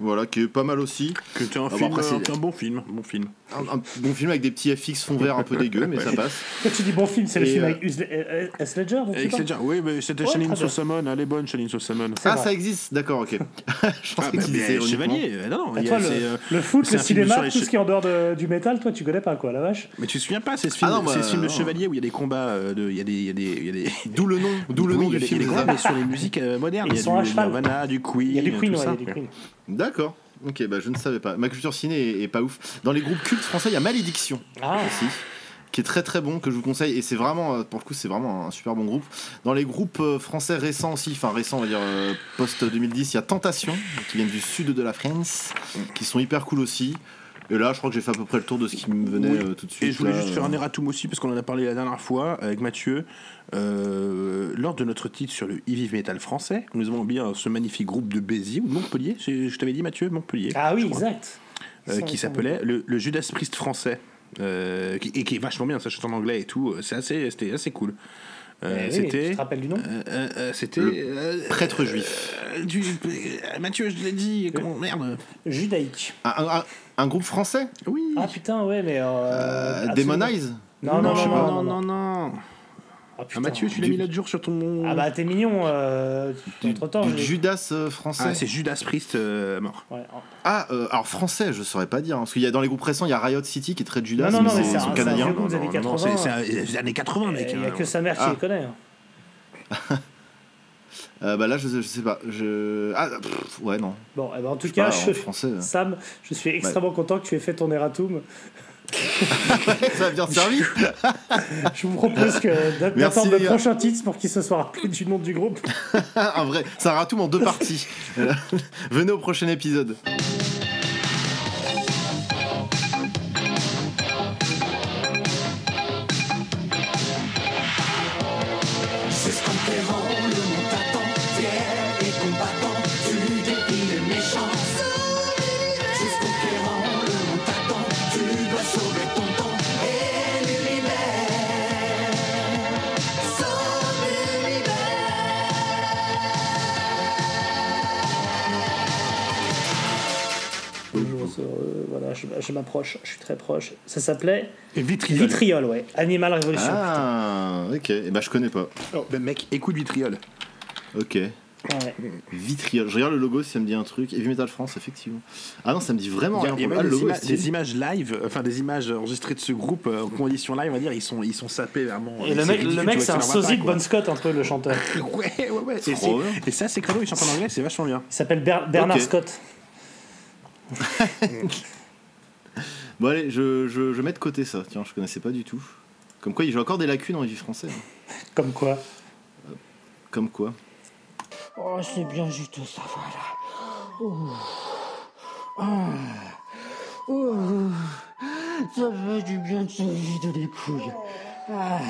Voilà, qui est pas mal aussi.
Que tu un,
Ah, bon,
film,
après,
un, un bon film, bon film.
Un, un bon film avec des petits FX fond vert un peu dégueu, mais ça passe.
Quand tu dis bon film, c'est le film
euh,
avec euh, Heath Ledger
Avec Ledger, oui, mais c'était
bien.
Sossamon, elle est bonne, Shailene Sossamon.
Ah, ça existe, d'accord, ok. Je pensais
Ah, bah,
disait ironiquement.
Chevalier, euh, non, non,
Bah,
il y
toi,
a-
le,
c'est, euh,
le foot,
c'est
le cinéma, tout
che-
ce qui est en dehors de- du métal, toi, tu connais pas quoi, la vache
Mais tu te souviens pas, c'est ce film,
Ah bah,
c'est de chevalier où il y a des combats, euh, de, il y a des, il y a des, il y a des...
D'où le nom, d'où le du
des-
film.
il y a des
c'est
combats, mais sur les musiques euh, modernes,
Ils
il y a
sont à
du
cheval.
Nirvana, du Queen,
Il y a du Queen,
tout
ouais, il y
ça.
a du Queen.
D'accord. Ok, bah je ne savais pas. Ma culture ciné est, est pas ouf. Dans les groupes cultes français, il y a Malédiction
Ah.
aussi, qui est très très bon, que je vous conseille. Et c'est vraiment, euh, pour le coup, c'est vraiment un super bon groupe. Dans les groupes euh, français récents aussi, enfin récents, on va dire euh, post 2010, il y a Tentation, qui viennent du sud de la France, qui sont hyper cool aussi. Et là, je crois que j'ai fait à peu près le tour de ce qui me venait
Oui.
euh, tout de suite.
Et je voulais
là,
juste faire
euh.
un erratum aussi, parce qu'on en a parlé la dernière fois avec Mathieu. Euh, lors de notre titre sur le heavy metal français, nous avons bien ce magnifique groupe de Béziers ou de Montpellier. Je t'avais dit Mathieu, Montpellier.
Ah oui, exact.
euh, qui s'appelait le, le Judas Priest français. euh, qui- et qui est vachement bien, ça chante en anglais et tout. C'est assez, c'était assez cool. Euh,
Eh oui,
c'était.
tu te rappelles du nom
euh, euh, c'était. Euh,
prêtre juif.
euh, du, euh, Mathieu, je l'ai dit. Comment merde
Judaïque.
Un, un- un groupe français?
Oui.
Ah putain, ouais, mais. Euh,
Euh. Demonize?
Non, non,
je sais
non, non,
non, non, non.
Ah,
Ah. Mathieu, tu l'as mis l'autre jour sur ton.
Ah bah t'es mignon, euh, entre temps.
Du Judas euh, français
Ah, c'est Judas Priest euh, mort.
Ah, euh, alors français, je saurais pas dire. hein, parce qu'il y a dans les groupes récents, il y a Riot City qui est très Judas.
Non, non, non, mais
c'est
c'est
ils sont
un- années
Non, non,
80.
c'est- années 80, mec.
Il n'y a
hein.
que sa mère qui
Ah.
les connaît. hein.
Euh, bah là, je, je sais pas. Je... Ah, pff, ouais, non.
Bon, eh ben, en tout
Je
cas,
pas, en
je-
français, euh.
Sam, je suis extrêmement content que tu aies fait ton erratum.
Ça a bien servi.
je vous propose que d'attendre le prochain titre pour qu'il se soit rappelé du nom du groupe.
un vrai. Ça ratoum en deux parties. Venez au prochain épisode.
Je, je m'approche, je suis très proche. Ça s'appelait
Vitriol.
Vitriol, ouais. Animal Revolution.
Ah, ok. Et bah, je connais pas.
Oh, bah, mec, écoute Vitriol.
Ok.
Ouais.
Vitriol. Je regarde le logo si ça me dit un truc. Heavy Metal France, effectivement. Ah non, ça me dit vraiment rien.
il y a
Ah,
des,
logo
ima-
est stylé.
des images live, enfin des images enregistrées de ce groupe euh, en condition live, on va dire, ils sont, ils sont sapés vraiment.
Et le
C'est
mec, le mec c'est un sosie de. Bon Scott, un peu, le chanteur.
Ouais, ouais, ouais. Et, et ça, c'est cadeau, il chante en anglais, c'est vachement bien.
Il s'appelle Ber- Bernard. Scott.
Bon, allez, je, je, je mets de côté ça. Tiens, je connaissais pas du tout. Comme quoi, j'ai encore des lacunes en vie français.
Comme quoi
Comme quoi.
Oh, c'est bien juste ça, voilà. Ouh. Ah. Ouh. Ça fait du bien de se vider les couilles. Ah.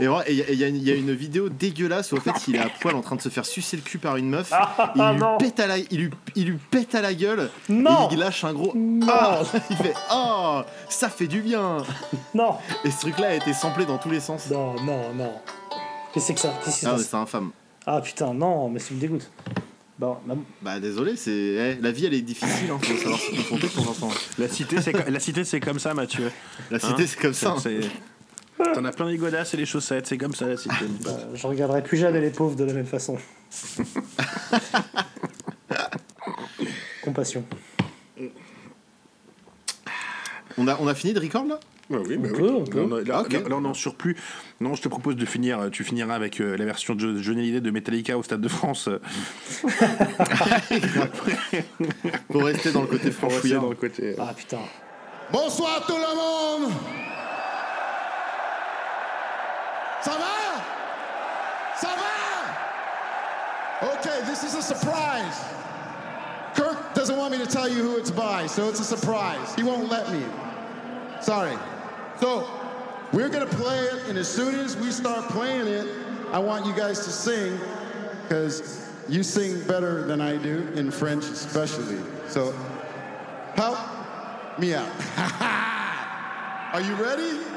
Et voilà, et il y, a- y une- il y a une vidéo dégueulasse où en fait il est à poil en train de se faire sucer le cul par une meuf.
Ah,
il, lui
non.
pète à la, il, lui, il lui pète à la gueule.
Non.
Et il lâche un gros. Ah il fait Oh Ça fait du bien
Non
Et ce truc là a été samplé dans tous les sens.
Non, non, non. Qu'est-ce que c'est que ça? Qu'est-ce
Ah, mais c'est infâme.
Ah putain, non, mais ça me dégoûte. Bon, bah,
Bah désolé, c'est eh, la vie elle est difficile, hein, faut savoir se confronter de temps en temps.
La cité, c'est co- la cité, c'est comme ça, Mathieu.
La cité, c'est comme ça.
T'en as plein les godasses et les chaussettes, c'est comme ça la cité.
bah, je regarderai plus jamais les pauvres de la même façon. Compassion.
On a, on a fini de record là?
Ouais, oui, bah
On
oui.
peut, on peut.
Là, on a- là-
ok.
là- là, on est en surplus. Non, je te propose de finir. Tu finiras avec euh, la version de Johnny Hallyday de Metallica au Stade de France.
Pour rester dans le côté
pour rester
franchouillard.
dans le côté. euh.
Ah putain.
Bonsoir tout le monde Ça va Ça va Okay, this is a surprise. Kirk doesn't want me to tell you who it's by, so it's a surprise. He won't let me. Sorry. So, we're gonna play it, and as soon as we start playing it, I want you guys to sing, because you sing better than I do, in French especially. So, help me out. Are you ready?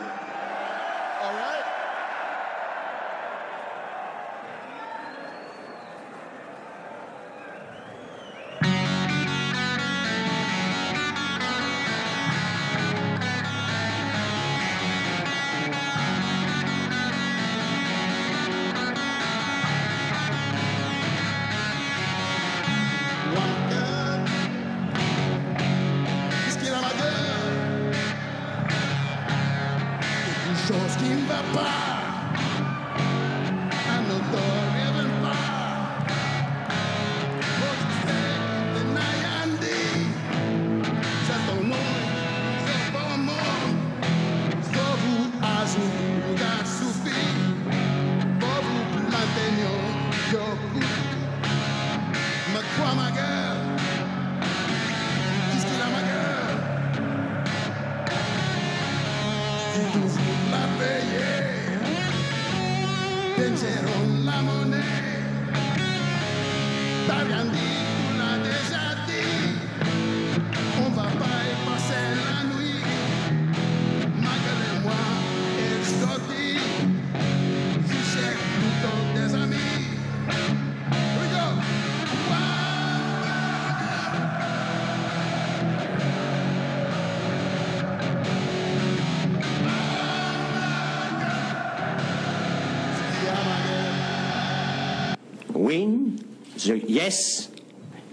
The yes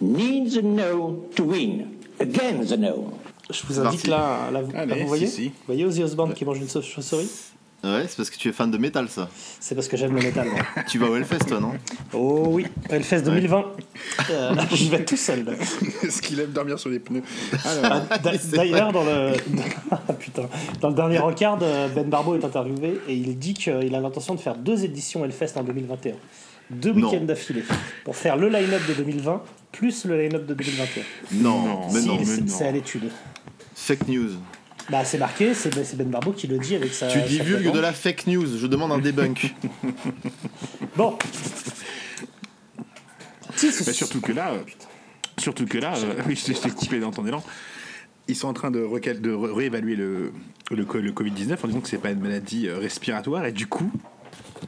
needs a no to win. Again the no.
Je vous invite là, là, vous, là, vous voyez
si, si.
Vous voyez Ozzy Osbourne qui mange une sauce chauve-souris
Ouais, c'est parce que tu es fan de métal, ça.
C'est parce que j'aime le métal. moi.
tu vas au Hellfest, toi, non
Oh oui, Hellfest 2020. Euh, je vais tout seul.
Est-ce qu'il aime dormir sur les pneus
Ah, d'a- D'ailleurs, dans le Ah, putain. dans le dernier rencard, euh, Ben Barbeau est interviewé et il dit qu'il a l'intention de faire deux éditions Hellfest en 2021. Deux week-ends d'affilée. Pour faire le line-up de 2020 plus le line-up de 2021.
Non, mais
Si,
non, mais
c'est-
non.
C'est à l'étude.
Fake news.
Bah, c'est marqué, c'est c'est Ben Barbeau qui le dit avec sa.
tu divulgues de la fake news. Je demande un debunk.
Bon.
Bah, surtout que là, euh, surtout que là, euh, oui, je t'ai- coupé dans ton élan. Ils sont en train de, de réévaluer le, le, le Covid-19 en disant que c'est pas une maladie euh, respiratoire et du coup,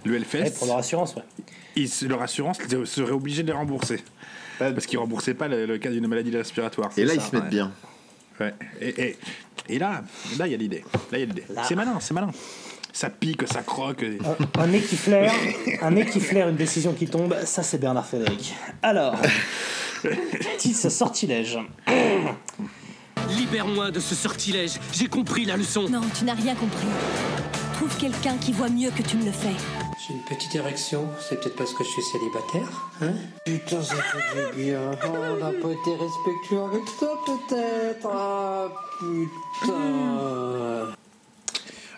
le Hellfest,
Ouais, pour leur assurance, ouais.
ils- leur assurance serait obligée de les rembourser. Parce qu'ils remboursaient pas le, le cas d'une maladie respiratoire.
Et là, ils se mettent
ouais.
bien.
Ouais. Et, et, et là, là, il y a l'idée. Là, il y a l'idée. C'est malin, c'est malin. Ça pique, ça croque. et-
Un nez qui flaire, un nez qui flaire une décision qui tombe, ça c'est Bernard Frédéric. Alors, petit sortilège.
Libère-moi de ce sortilège. J'ai compris la leçon.
Non, tu n'as rien compris. Trouve quelqu'un qui voit mieux que tu ne le fais.
J'ai une petite érection, c'est peut-être parce que je suis célibataire, hein Putain, ça fait du bien. Oh, on n'a pas été respectueux avec toi, peut-être. Ah, putain.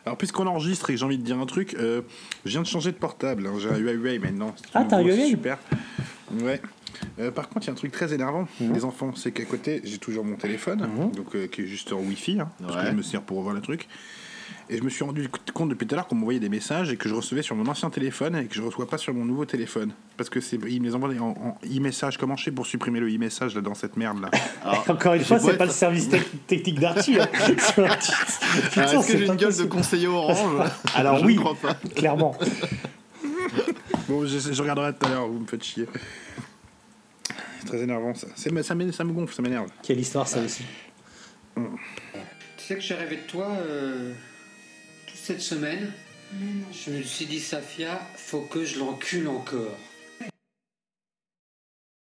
Alors, puisqu'on enregistre et que j'ai envie de dire un truc, euh, je viens de changer de portable. hein. J'ai un Huawei maintenant. C'est
Ah, t'as un Huawei
Super. Ouais. Euh, par contre, il y a un truc très énervant,
Mhm.
les enfants, c'est qu'à côté, j'ai toujours mon téléphone, donc euh, qui est juste en Wi-Fi, hein, parce que
Ouais.
je me sers pour revoir le truc. Et je me suis rendu compte depuis tout à l'heure qu'on m'envoyait des messages et que je recevais sur mon ancien téléphone et que je reçois pas sur mon nouveau téléphone. Parce que c'est ils me les envoient en, en e-message. Comment je fais pour supprimer le e-message là, dans cette merde là
Encore une fois, c'est pas le service tec- technique d'Arty. hein. Putain,
Ah, Est-ce que j'ai une gueule de conseiller orange?
Alors
Je
oui,
ne crois pas.
clairement.
Bon, je, je regarderai tout à l'heure, vous me faites chier. C'est très énervant ça. C'est- Ça, me gonfle, ça m'énerve.
Quelle histoire ça aussi.
Tu sais que j'ai rêvé de toi euh, cette semaine Je me suis dit, Safia, faut que je l'encule encore.